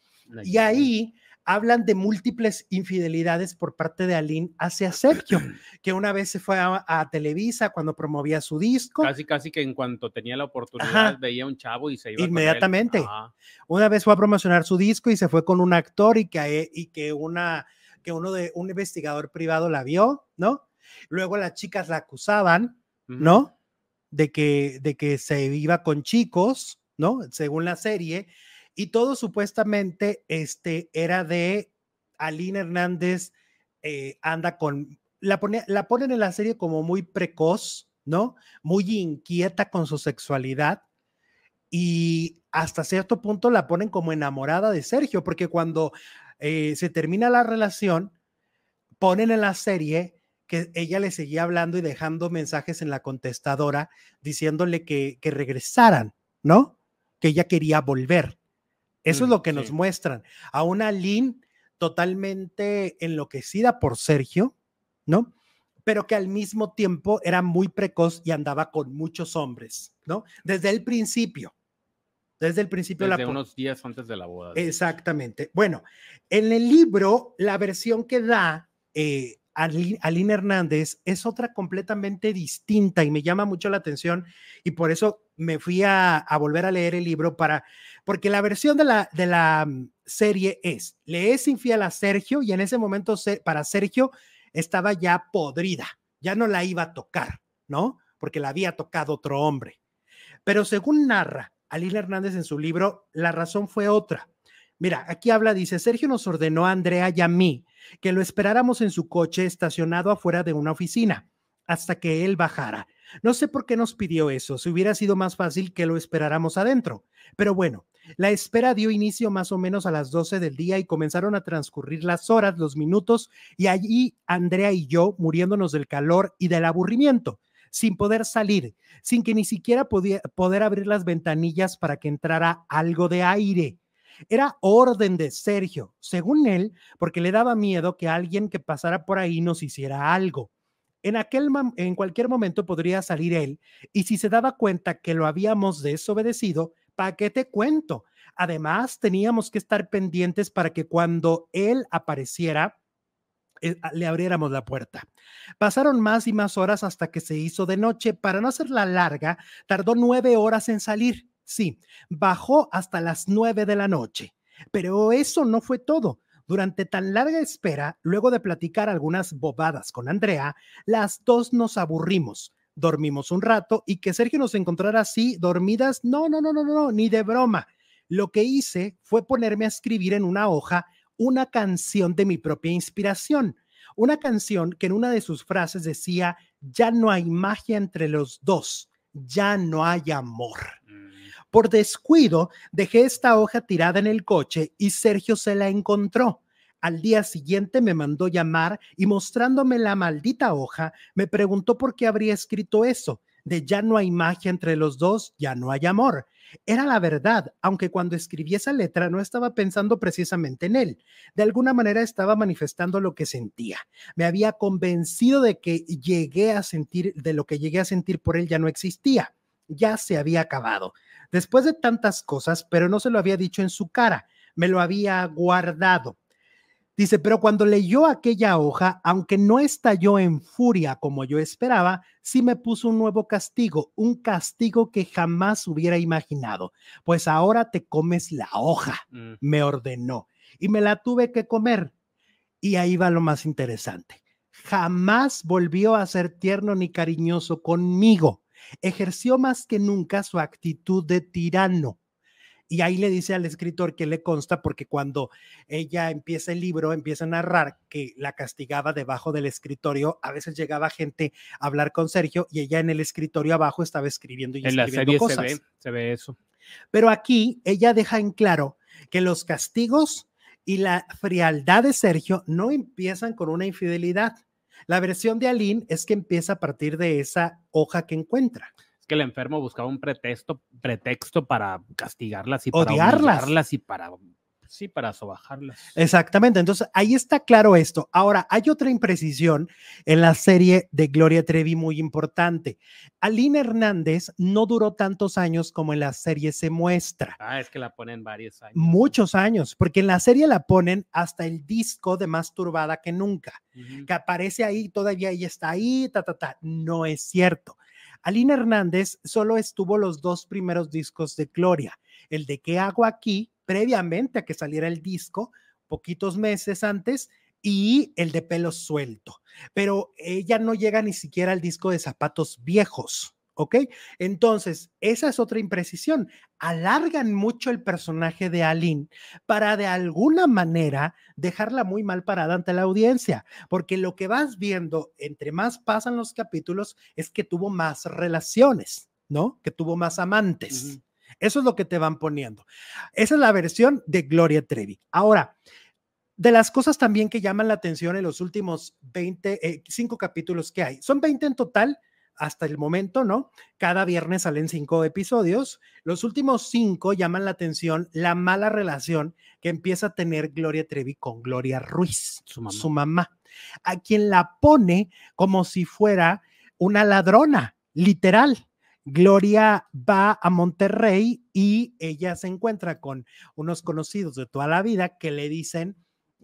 S1: Y ahí hablan de múltiples infidelidades por parte de Aline hacia Sergio, que una vez se fue a, Televisa cuando promovía su disco.
S2: Casi, casi que en cuanto tenía la oportunidad veía un chavo y se iba.
S1: Inmediatamente. Una vez fue a promocionar su disco y se fue con un actor y que, y que, una, que uno de un investigador privado la vio, ¿no? Luego las chicas la acusaban, ¿no? De que, de que se iba con chicos, ¿no? Según la serie y todo supuestamente este, era de Aline Hernández, eh, anda con, la, pone, la ponen en la serie como muy precoz, ¿no? Muy inquieta con su sexualidad y hasta cierto punto la ponen como enamorada de Sergio, porque cuando eh, se termina la relación, ponen en la serie que ella le seguía hablando y dejando mensajes en la contestadora diciéndole que, que regresaran, ¿no? Que ella quería volver. Eso es mm, lo que nos muestran. A una Lynn totalmente enloquecida por Sergio, ¿no? Pero que al mismo tiempo era muy precoz y andaba con muchos hombres, ¿no? Desde el principio. desde el principio
S2: de la unos días antes de la boda.
S1: Exactamente. Bueno, en el libro, la versión que da eh, Aline Hernández es otra completamente distinta y me llama mucho la atención y por eso me fui a, volver a leer el libro para, porque la versión de la, de la mm, serie es, le es infiel a Sergio y en ese momento para Sergio estaba ya podrida, ya no la iba a tocar, ¿no? Porque la había tocado otro hombre. Pero según narra Aline Hernández en su libro, la razón fue otra. Mira, aquí habla, dice, Sergio nos ordenó a Andrea y a mí que lo esperáramos en su coche estacionado afuera de una oficina hasta que él bajara. No sé por qué nos pidió eso, si hubiera sido más fácil que lo esperáramos adentro. Pero bueno, la espera dio inicio más o menos a las 12 del día y comenzaron a transcurrir las horas, los minutos, y allí Andrea y yo muriéndonos del calor y del aburrimiento, sin poder salir, sin que ni siquiera podía, poder abrir las ventanillas para que entrara algo de aire. Era orden de Sergio, según él, porque le daba miedo que alguien que pasara por ahí nos hiciera algo. En aquel en cualquier momento podría salir él y si se daba cuenta que lo habíamos desobedecido, ¿para qué te cuento? Además, teníamos que estar pendientes para que cuando él apareciera, eh, le abriéramos la puerta. Pasaron más y más horas hasta que se hizo de noche. Para no hacerla larga, tardó nueve horas en salir. Sí, bajó hasta las nueve de la noche. Pero eso no fue todo. Durante tan larga espera, luego de platicar algunas bobadas con Andrea, las dos nos aburrimos. Dormimos un rato y que Sergio nos encontrara así, dormidas, no, no, no, no, no, ni de broma. Lo que hice fue ponerme a escribir en una hoja una canción de mi propia inspiración. Una canción que en una de sus frases decía, ya no hay magia entre los dos, ya no hay amor. Por descuido, dejé esta hoja tirada en el coche y Sergio se la encontró. Al día siguiente me mandó llamar y mostrándome la maldita hoja, me preguntó por qué habría escrito eso. De ya no hay magia entre los dos, ya no hay amor. Era la verdad, aunque cuando escribí esa letra no estaba pensando precisamente en él. De alguna manera estaba manifestando lo que sentía. Me había convencido de que llegué a sentir, de lo que llegué a sentir por él ya no existía. Ya se había acabado después de tantas cosas, pero no se lo había dicho en su cara, me lo había guardado. Dice, pero cuando leyó aquella hoja, aunque no estalló en furia como yo esperaba, sí me puso un nuevo castigo, un castigo que jamás hubiera imaginado. Pues ahora te comes la hoja, mm. me ordenó, y me la tuve que comer. Y ahí va lo más interesante. Jamás volvió a ser tierno ni cariñoso conmigo ejerció más que nunca su actitud de tirano. Y ahí le dice al escritor que le consta porque cuando ella empieza el libro, empieza a narrar que la castigaba debajo del escritorio, a veces llegaba gente a hablar con Sergio y ella en el escritorio abajo estaba escribiendo y
S2: en
S1: escribiendo
S2: la serie
S1: cosas.
S2: Se ve, se ve eso.
S1: Pero aquí ella deja en claro que los castigos y la frialdad de Sergio no empiezan con una infidelidad, la versión de Aline es que empieza a partir de esa hoja que encuentra.
S2: Es que el enfermo buscaba un pretexto, pretexto para castigarlas y para odiarlas y para sí, para sobajarlas.
S1: Exactamente, entonces ahí está claro esto. Ahora, hay otra imprecisión en la serie de Gloria Trevi muy importante. Aline Hernández no duró tantos años como en la serie se muestra.
S2: Ah, es que la ponen varios años.
S1: Muchos años, porque en la serie la ponen hasta el disco de Más Turbada que Nunca, que aparece ahí, todavía ahí está ahí, ta, ta, ta. No es cierto. Aline Hernández solo estuvo los dos primeros discos de Gloria, el de ¿Qué hago aquí? previamente a que saliera el disco, poquitos meses antes, y el de pelo suelto. Pero ella no llega ni siquiera al disco de zapatos viejos. ¿Ok? Entonces, esa es otra imprecisión. Alargan mucho el personaje de Aline para de alguna manera dejarla muy mal parada ante la audiencia, porque lo que vas viendo entre más pasan los capítulos es que tuvo más relaciones, ¿no? Que tuvo más amantes. Eso es lo que te van poniendo. Esa es la versión de Gloria Trevi. Ahora, de las cosas también que llaman la atención en los últimos 20, eh, cinco capítulos que hay, son 20 en total hasta el momento, ¿no? Cada viernes salen cinco episodios. Los últimos cinco llaman la atención la mala relación que empieza a tener Gloria Trevi con Gloria Ruiz, su mamá, su mamá a quien la pone como si fuera una ladrona, literal Gloria va a Monterrey y ella se encuentra con unos conocidos de toda la vida que le dicen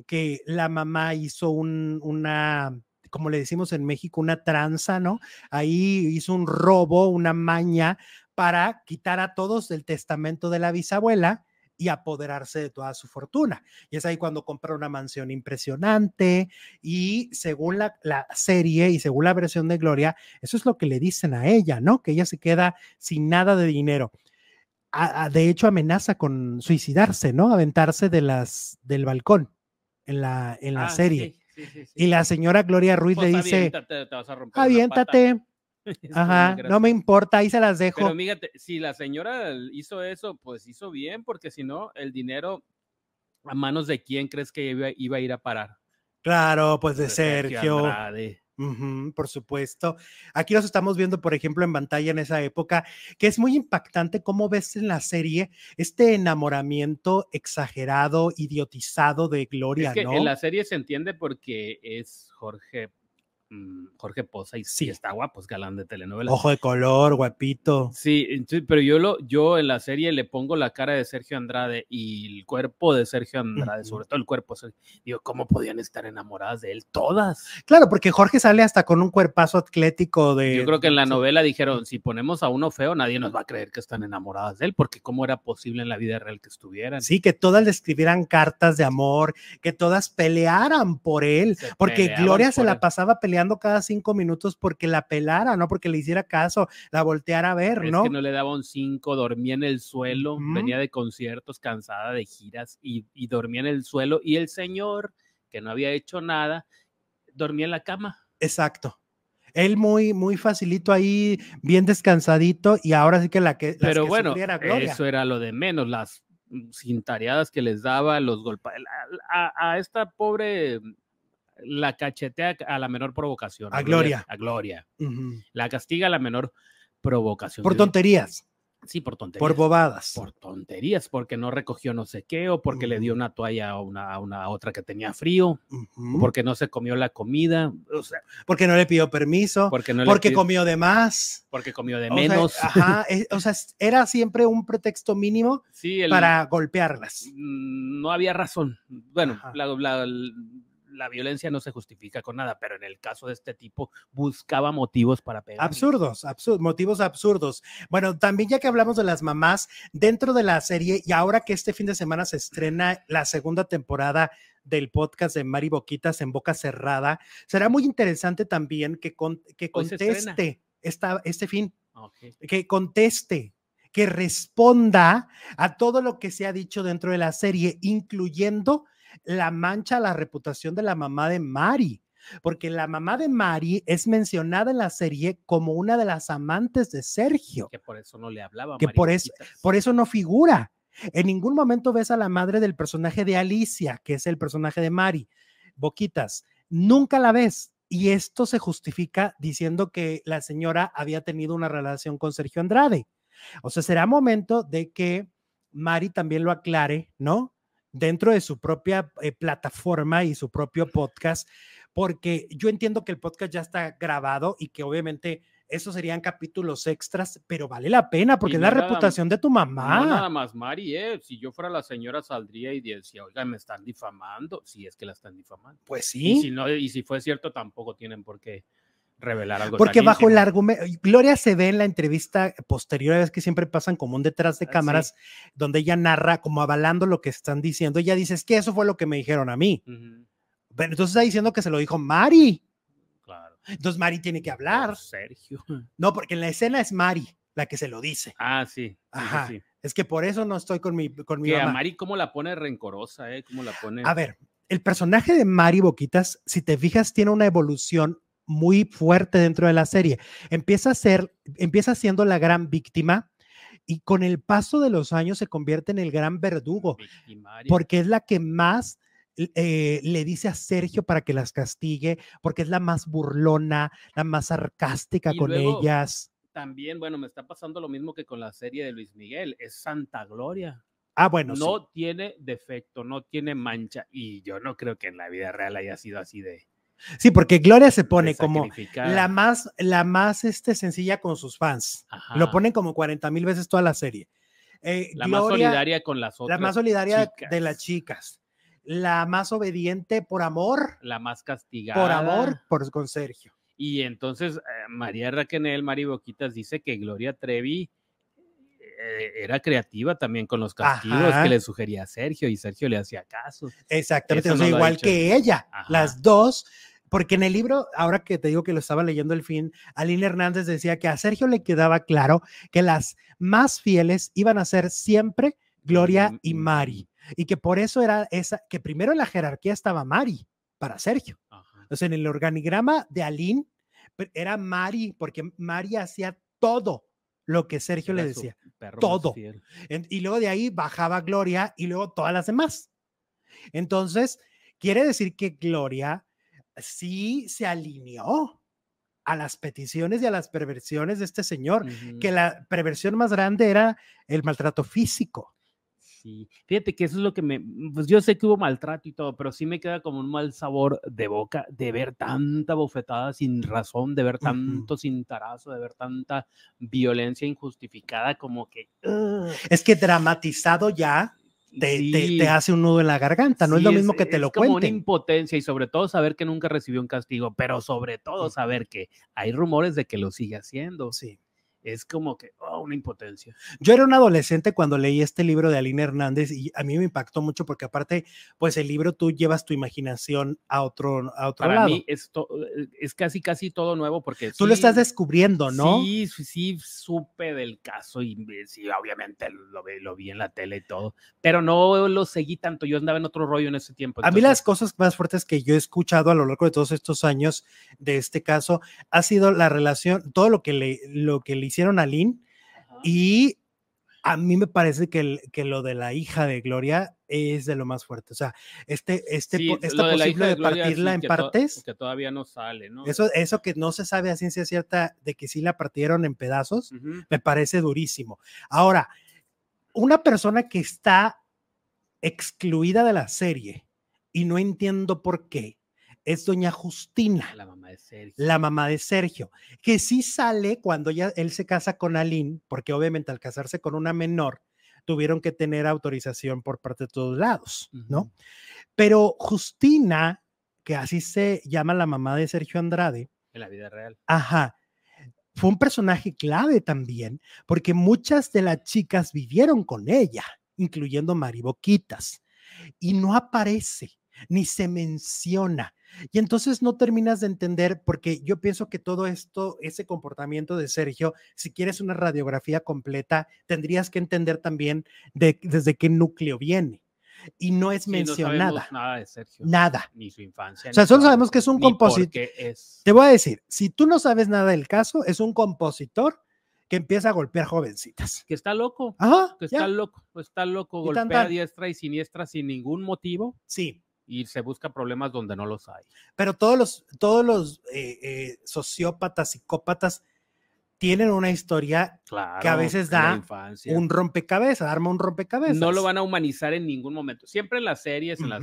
S1: que la mamá hizo un, una, como le decimos en México, una tranza, ¿no? Ahí hizo un robo, una maña para quitar a todos del testamento de la bisabuela y apoderarse de toda su fortuna. Y es ahí cuando compra una mansión impresionante y según la, serie y según la versión de Gloria, eso es lo que le dicen a ella, ¿no? Que ella se queda sin nada de dinero. de hecho, amenaza con suicidarse, ¿no? Aventarse de las, del balcón en la, en la ah, serie. y la señora Gloria Ruiz le pues dice, aviéntate, Ajá, no me importa, ahí se las dejo.
S2: Pero fíjate, si la señora hizo eso, pues hizo bien, porque si no, el dinero a manos de quién crees que iba, a ir a parar.
S1: Claro, pues de, Sergio. por supuesto. Aquí los estamos viendo, por ejemplo, en pantalla en esa época, que es muy impactante cómo ves en la serie este enamoramiento exagerado, idiotizado de Gloria,
S2: es En la serie se entiende porque es Jorge Jorge Poza y sí está guapo, es galán de telenovela.
S1: Ojo de color, guapito.
S2: Sí, pero yo lo, yo en la serie le pongo la cara de Sergio Andrade y el cuerpo de Sergio Andrade, sobre todo el cuerpo. Digo, ¿cómo podían estar enamoradas de él todas?
S1: Claro, porque Jorge sale hasta con un cuerpazo atlético de.
S2: Yo creo que en la novela dijeron, si ponemos a uno feo, nadie nos va a creer que están enamoradas de él, porque cómo era posible en la vida real que estuvieran.
S1: Sí, que todas le escribieran cartas de amor, que todas pelearan por él, porque Gloria se la pasaba peleando cada cinco minutos porque la pelara, no porque le hiciera caso, la volteara a ver, ¿no?
S2: Es que no le daba un cinco, dormía en el suelo, venía de conciertos, cansada de giras y, y dormía en el suelo. Y el señor, que no había hecho nada, dormía en la cama.
S1: Exacto él muy, muy facilito ahí, bien descansadito, y ahora sí que la que.
S2: Pero bueno, eso era lo de menos, las cintareadas que les daba, los golpes. A, a, esta pobre la cachetea a la menor provocación.
S1: A, Gloria.
S2: A Gloria. La castiga a la menor provocación.
S1: Por tonterías.
S2: Sí, por tonterías.
S1: Por bobadas.
S2: Por tonterías, porque no recogió no sé qué, o porque le dio una toalla a una, una otra que tenía frío, porque no se comió la comida, o sea,
S1: porque no le pidió permiso, porque, no porque comió de más,
S2: porque comió de menos.
S1: ajá, o sea, era siempre un pretexto mínimo para golpearlas.
S2: Mm, no había razón. Bueno, la, la, la violencia no se justifica con nada, pero en el caso de este tipo buscaba motivos para pegar.
S1: Absurdos, motivos absurdos. Bueno, también ya que hablamos de las mamás, dentro de la serie y ahora que este fin de semana se estrena la segunda temporada del podcast de Mari Boquitas en Boca Cerrada, será muy interesante también que, que conteste esta, este fin, que conteste que responda a todo lo que se ha dicho dentro de la serie, incluyendo la mancha la reputación de la mamá de Mari, porque la mamá de Mari es mencionada en la serie como una de las amantes de Sergio.
S2: Que por eso no le hablaba.
S1: Que por eso, por eso no figura. En ningún momento ves a la madre del personaje de Alicia, que es el personaje de Mari. Boquitas, nunca la ves. Y esto se justifica diciendo que la señora había tenido una relación con Sergio Andrade. O sea, será momento de que Mari también lo aclare, ¿no? Dentro de su propia eh, plataforma y su propio podcast, porque yo entiendo que el podcast ya está grabado y que obviamente esos serían capítulos extras, pero vale la pena porque es la reputación de tu mamá.
S2: No nada más, Mari, eh, si yo fuera la señora saldría y decía, oiga, me están difamando, si es que la están difamando.
S1: Pues sí.
S2: Y si, no, y si fue cierto, tampoco tienen por qué revelar algo.
S1: Porque bajo el argumento, Gloria se ve en la entrevista posterior, es que siempre pasan como un detrás de ah, cámaras, donde ella narra como avalando lo que están diciendo. Ella dice, es que eso fue lo que me dijeron a mí. Pero entonces está diciendo que se lo dijo Mari. Claro. Entonces Mari tiene que hablar.
S2: Sergio.
S1: No, porque en la escena es Mari la que se lo dice.
S2: Ah, sí.
S1: Ajá. Es que por eso no estoy con mi, con mi
S2: que a Mari, ¿cómo la pone rencorosa? Eh? ¿Cómo la pone?
S1: A ver, el personaje de Mari Boquitas, si te fijas, tiene una evolución muy fuerte dentro de la serie. Empieza a ser, empieza siendo la gran víctima y con el paso de los años se convierte en el gran verdugo, porque es la que más eh, le dice a Sergio para que las castigue, porque es la más burlona, la más sarcástica con ellas.
S2: También, bueno, me está pasando lo mismo que con la serie de Luis Miguel, es Santa Gloria.
S1: Ah, bueno.
S2: No tiene defecto, no tiene mancha, y yo no creo que en la vida real haya sido así de,
S1: Sí, porque Gloria se pone como la más, la más este, sencilla con sus fans. Lo ponen como 40 mil veces toda la serie.
S2: Eh, la más solidaria con las otras.
S1: La más solidaria de las chicas. La más obediente por amor.
S2: La más castigada.
S1: Por amor, por, con Sergio.
S2: Y entonces eh, María Raquenel, Mari Boquitas dice que Gloria Trevi eh, era creativa también con los castigos que le sugería a Sergio y Sergio le hacía caso.
S1: Exactamente, igual que ella, las dos, porque en el libro, ahora que te digo que lo estaba leyendo el fin, Aline Hernández decía que a Sergio le quedaba claro que las más fieles iban a ser siempre Gloria y Mari, y que por eso era esa, que primero en la jerarquía estaba Mari para Sergio. O sea, en el organigrama de Aline era Mari, porque Mari hacía todo lo que Sergio le decía. Todo. y luego de ahí bajaba Gloria y luego todas las demás. Entonces, quiere decir que Gloria sí se alineó a las peticiones y a las perversiones de este señor, que la perversión más grande era el maltrato físico.
S2: Fíjate que eso es lo que me, pues yo sé que hubo maltrato y todo, pero sí me queda como un mal sabor de boca de ver tanta bofetada sin razón, de ver tanto cintarazo, de ver tanta violencia injustificada, como que...
S1: Es que dramatizado ya, te, hace un nudo en la garganta, no es lo mismo que te lo cuenten. como una
S2: impotencia y sobre todo saber que nunca recibió un castigo, pero sobre todo saber que hay rumores de que lo sigue haciendo.
S1: Sí
S2: es como que oh, una impotencia.
S1: Yo era un adolescente cuando leí este libro de Aline Hernández y a mí me impactó mucho porque aparte, pues el libro tú llevas tu imaginación a otro, a otro
S2: Para
S1: lado.
S2: mí eh, es casi casi todo nuevo porque
S1: tú lo estás descubriendo, ¿no?
S2: Sí, sí, supe del caso y sí, obviamente lo, lo vi en la tele y todo, pero no lo seguí tanto. Yo andaba en otro rollo en ese tiempo.
S1: A mí las cosas más fuertes que yo he escuchado a lo largo de todos estos años de este caso ha sido la relación, todo lo que le, lo que le hicieron a Lynn y a mí me parece que, que, lo de la hija de Gloria es de lo más fuerte. O sea, este, este, esta posible de, partirla en partes.
S2: que todavía no sale, ¿no?
S1: Eso, eso que no se sabe a ciencia cierta de que sí la partieron en pedazos, me parece durísimo. Ahora, una persona que está excluida de la serie y no entiendo por qué, es doña Justina,
S2: la mamá de Sergio,
S1: la mamá de Sergio que sí sale cuando ya él se casa con Aline, porque obviamente al casarse con una menor, tuvieron que tener autorización por parte de todos lados, ¿no? Pero Justina, que así se llama la mamá de Sergio Andrade.
S2: En la vida real.
S1: Ajá. Fue un personaje clave también, porque muchas de las chicas vivieron con ella, incluyendo Mari Boquitas, y no aparece ni se menciona. Y entonces no terminas de entender, porque yo pienso que todo esto, ese comportamiento de Sergio, si quieres una radiografía completa, tendrías que entender también de, desde qué núcleo viene. Y no es mencionada.
S2: nada de Sergio.
S1: Nada.
S2: Ni su infancia.
S1: O sea, solo sabemos que es un compositor. Te voy a decir, si tú no sabes nada del caso, es un compositor que empieza a golpear jovencitas.
S2: Que está loco.
S1: Ajá.
S2: Que está loco. Está loco. Golpea a diestra y siniestra sin ningún motivo.
S1: Sí
S2: y se busca problemas donde no los hay.
S1: Pero todos los, todos los eh, eh, sociópatas, psicópatas tienen una historia que a veces da un rompecabezas, arma un rompecabezas.
S2: No lo van a humanizar en ningún momento. Siempre en las series, en las,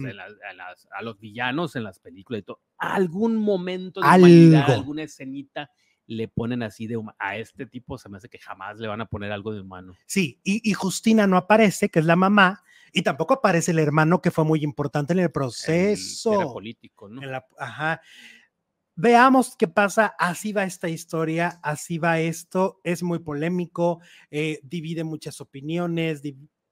S2: a los villanos, en las películas y todo, algún momento de humanidad, alguna escenita le ponen así de a este tipo se me hace que jamás le van a poner algo de humano.
S1: Sí, y, y Justina no aparece, que es la mamá, y tampoco aparece el hermano que fue muy importante en el proceso.
S2: era político, ¿no?
S1: ajá. Veamos qué pasa. Así va esta historia, así va esto. Es muy polémico, eh, divide muchas opiniones,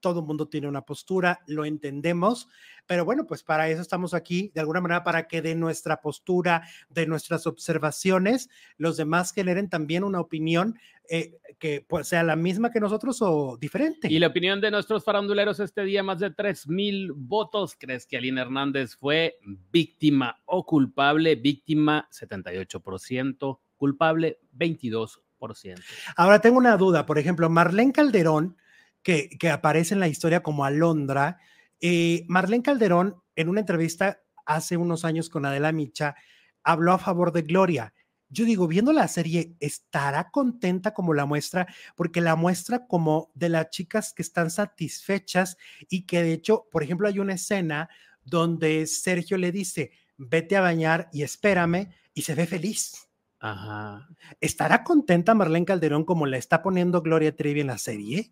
S1: todo el mundo tiene una postura, lo entendemos, pero bueno, pues para eso estamos aquí, de alguna manera, para que de nuestra postura, de nuestras observaciones, los demás generen también una opinión eh, que pues, sea la misma que nosotros o diferente.
S2: Y la opinión de nuestros faranduleros este día, más de 3 mil votos. ¿Crees que Aline Hernández fue víctima o culpable? Víctima 78%, culpable 22%.
S1: Ahora tengo una duda, por ejemplo, Marlene Calderón que, aparece en la historia como Alondra. Eh, Marlene Calderón, en una entrevista hace unos años con Adela Micha, habló a favor de Gloria. Yo digo, viendo la serie, ¿estará contenta como la muestra? Porque la muestra como de las chicas que están satisfechas y que de hecho, por ejemplo, hay una escena donde Sergio le dice, vete a bañar y espérame, y se ve feliz.
S2: Ajá.
S1: ¿Estará contenta Marlene Calderón como la está poniendo Gloria Trevi en la serie?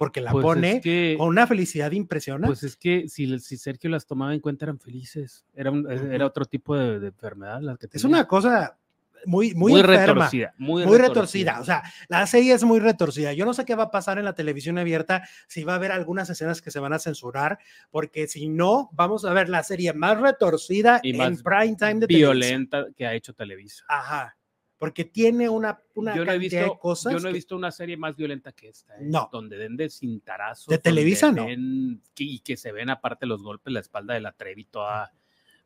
S1: Porque la
S2: Pues
S1: pone
S2: es
S1: con una felicidad impresionante.
S2: Pues es que si, si Sergio las tomaba en cuenta eran felices. Era, un- era otro tipo de, de enfermedad la que
S1: es
S2: tenía.
S1: una cosa muy, muy,
S2: muy
S1: enferma.
S2: retorcida. Muy,
S1: muy retorcida. O sea, la serie es muy retorcida. Yo no sé qué va a pasar en la televisión abierta, si va a haber algunas escenas que se van a censurar, porque si no, vamos a ver la serie más retorcida
S2: Y
S1: en
S2: más
S1: prime time de televisión.
S2: violenta que ha hecho Televisa.
S1: Ajá. Porque tiene una, una
S2: yo, no he visto,
S1: de cosas.
S2: yo no he
S1: que-
S2: visto una serie más violenta que esta. ¿eh?
S1: No.
S2: Donde den de cintarazos.
S1: De Televisa, no.
S2: que- y que se ven aparte los golpes, la espalda de la Trevi toda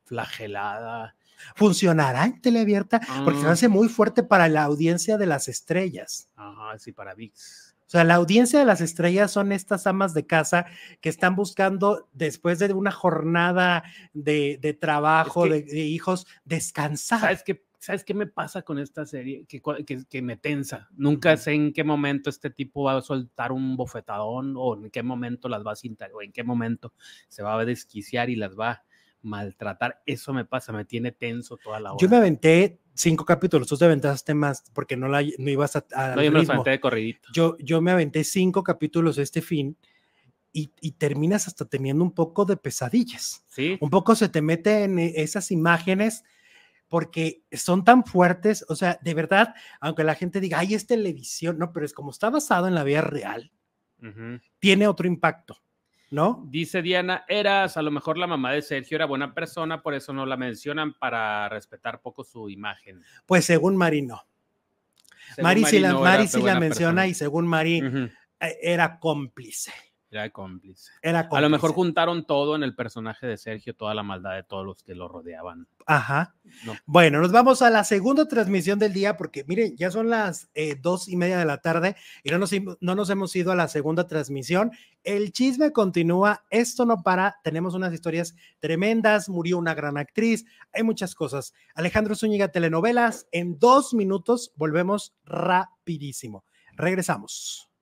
S2: flagelada.
S1: ¿Funcionará en teleabierta? Porque se
S2: Ah.
S1: hace muy fuerte para la audiencia de las estrellas.
S2: Ajá, sí, para VIX.
S1: O sea, la audiencia de las estrellas son estas amas de casa que están buscando, después de una jornada de, de trabajo,
S2: Es que-
S1: de, de hijos, descansar.
S2: ¿Sabes qué, ¿Sabes qué me pasa con esta serie? Que, cua- que, que me tensa. Nunca sé en qué momento este tipo va a soltar un bofetadón o en qué momento las va a cintar o en qué momento se va a desquiciar y las va a maltratar. Eso me pasa, me tiene tenso toda la hora.
S1: Yo me aventé cinco capítulos, tú te aventaste más porque no, la, no ibas a, al
S2: no, yo me los aventé de corridito.
S1: yo, yo me aventé cinco capítulos este fin y, y terminas hasta teniendo un poco de pesadillas.
S2: Sí,
S1: Un poco se te mete en e- esas imágenes porque son tan fuertes, o sea, de verdad, aunque la gente diga, ay, es televisión, no, pero es como está basado en la vida real, tiene otro impacto, ¿no?
S2: Dice Diana, eras a lo mejor la mamá de Sergio, era buena persona, por eso no la mencionan para respetar poco su imagen.
S1: Pues según Mari no.
S2: Según
S1: Mari sí la, Mari sí la menciona
S2: persona.
S1: y según Mari eh, era cómplice.
S2: Era cómplice.
S1: Era
S2: A lo mejor juntaron todo en el personaje de Sergio, toda la maldad de todos los que lo rodeaban.
S1: Ajá.
S2: No.
S1: Bueno, nos vamos a la segunda transmisión del día porque miren, ya son las eh, dos y media de la tarde y no nos, no nos hemos ido a la segunda transmisión. El chisme continúa, esto no para, tenemos unas historias tremendas, murió una gran actriz, hay muchas cosas. Alejandro Zúñiga, telenovelas, en dos minutos volvemos rapidísimo. Regresamos.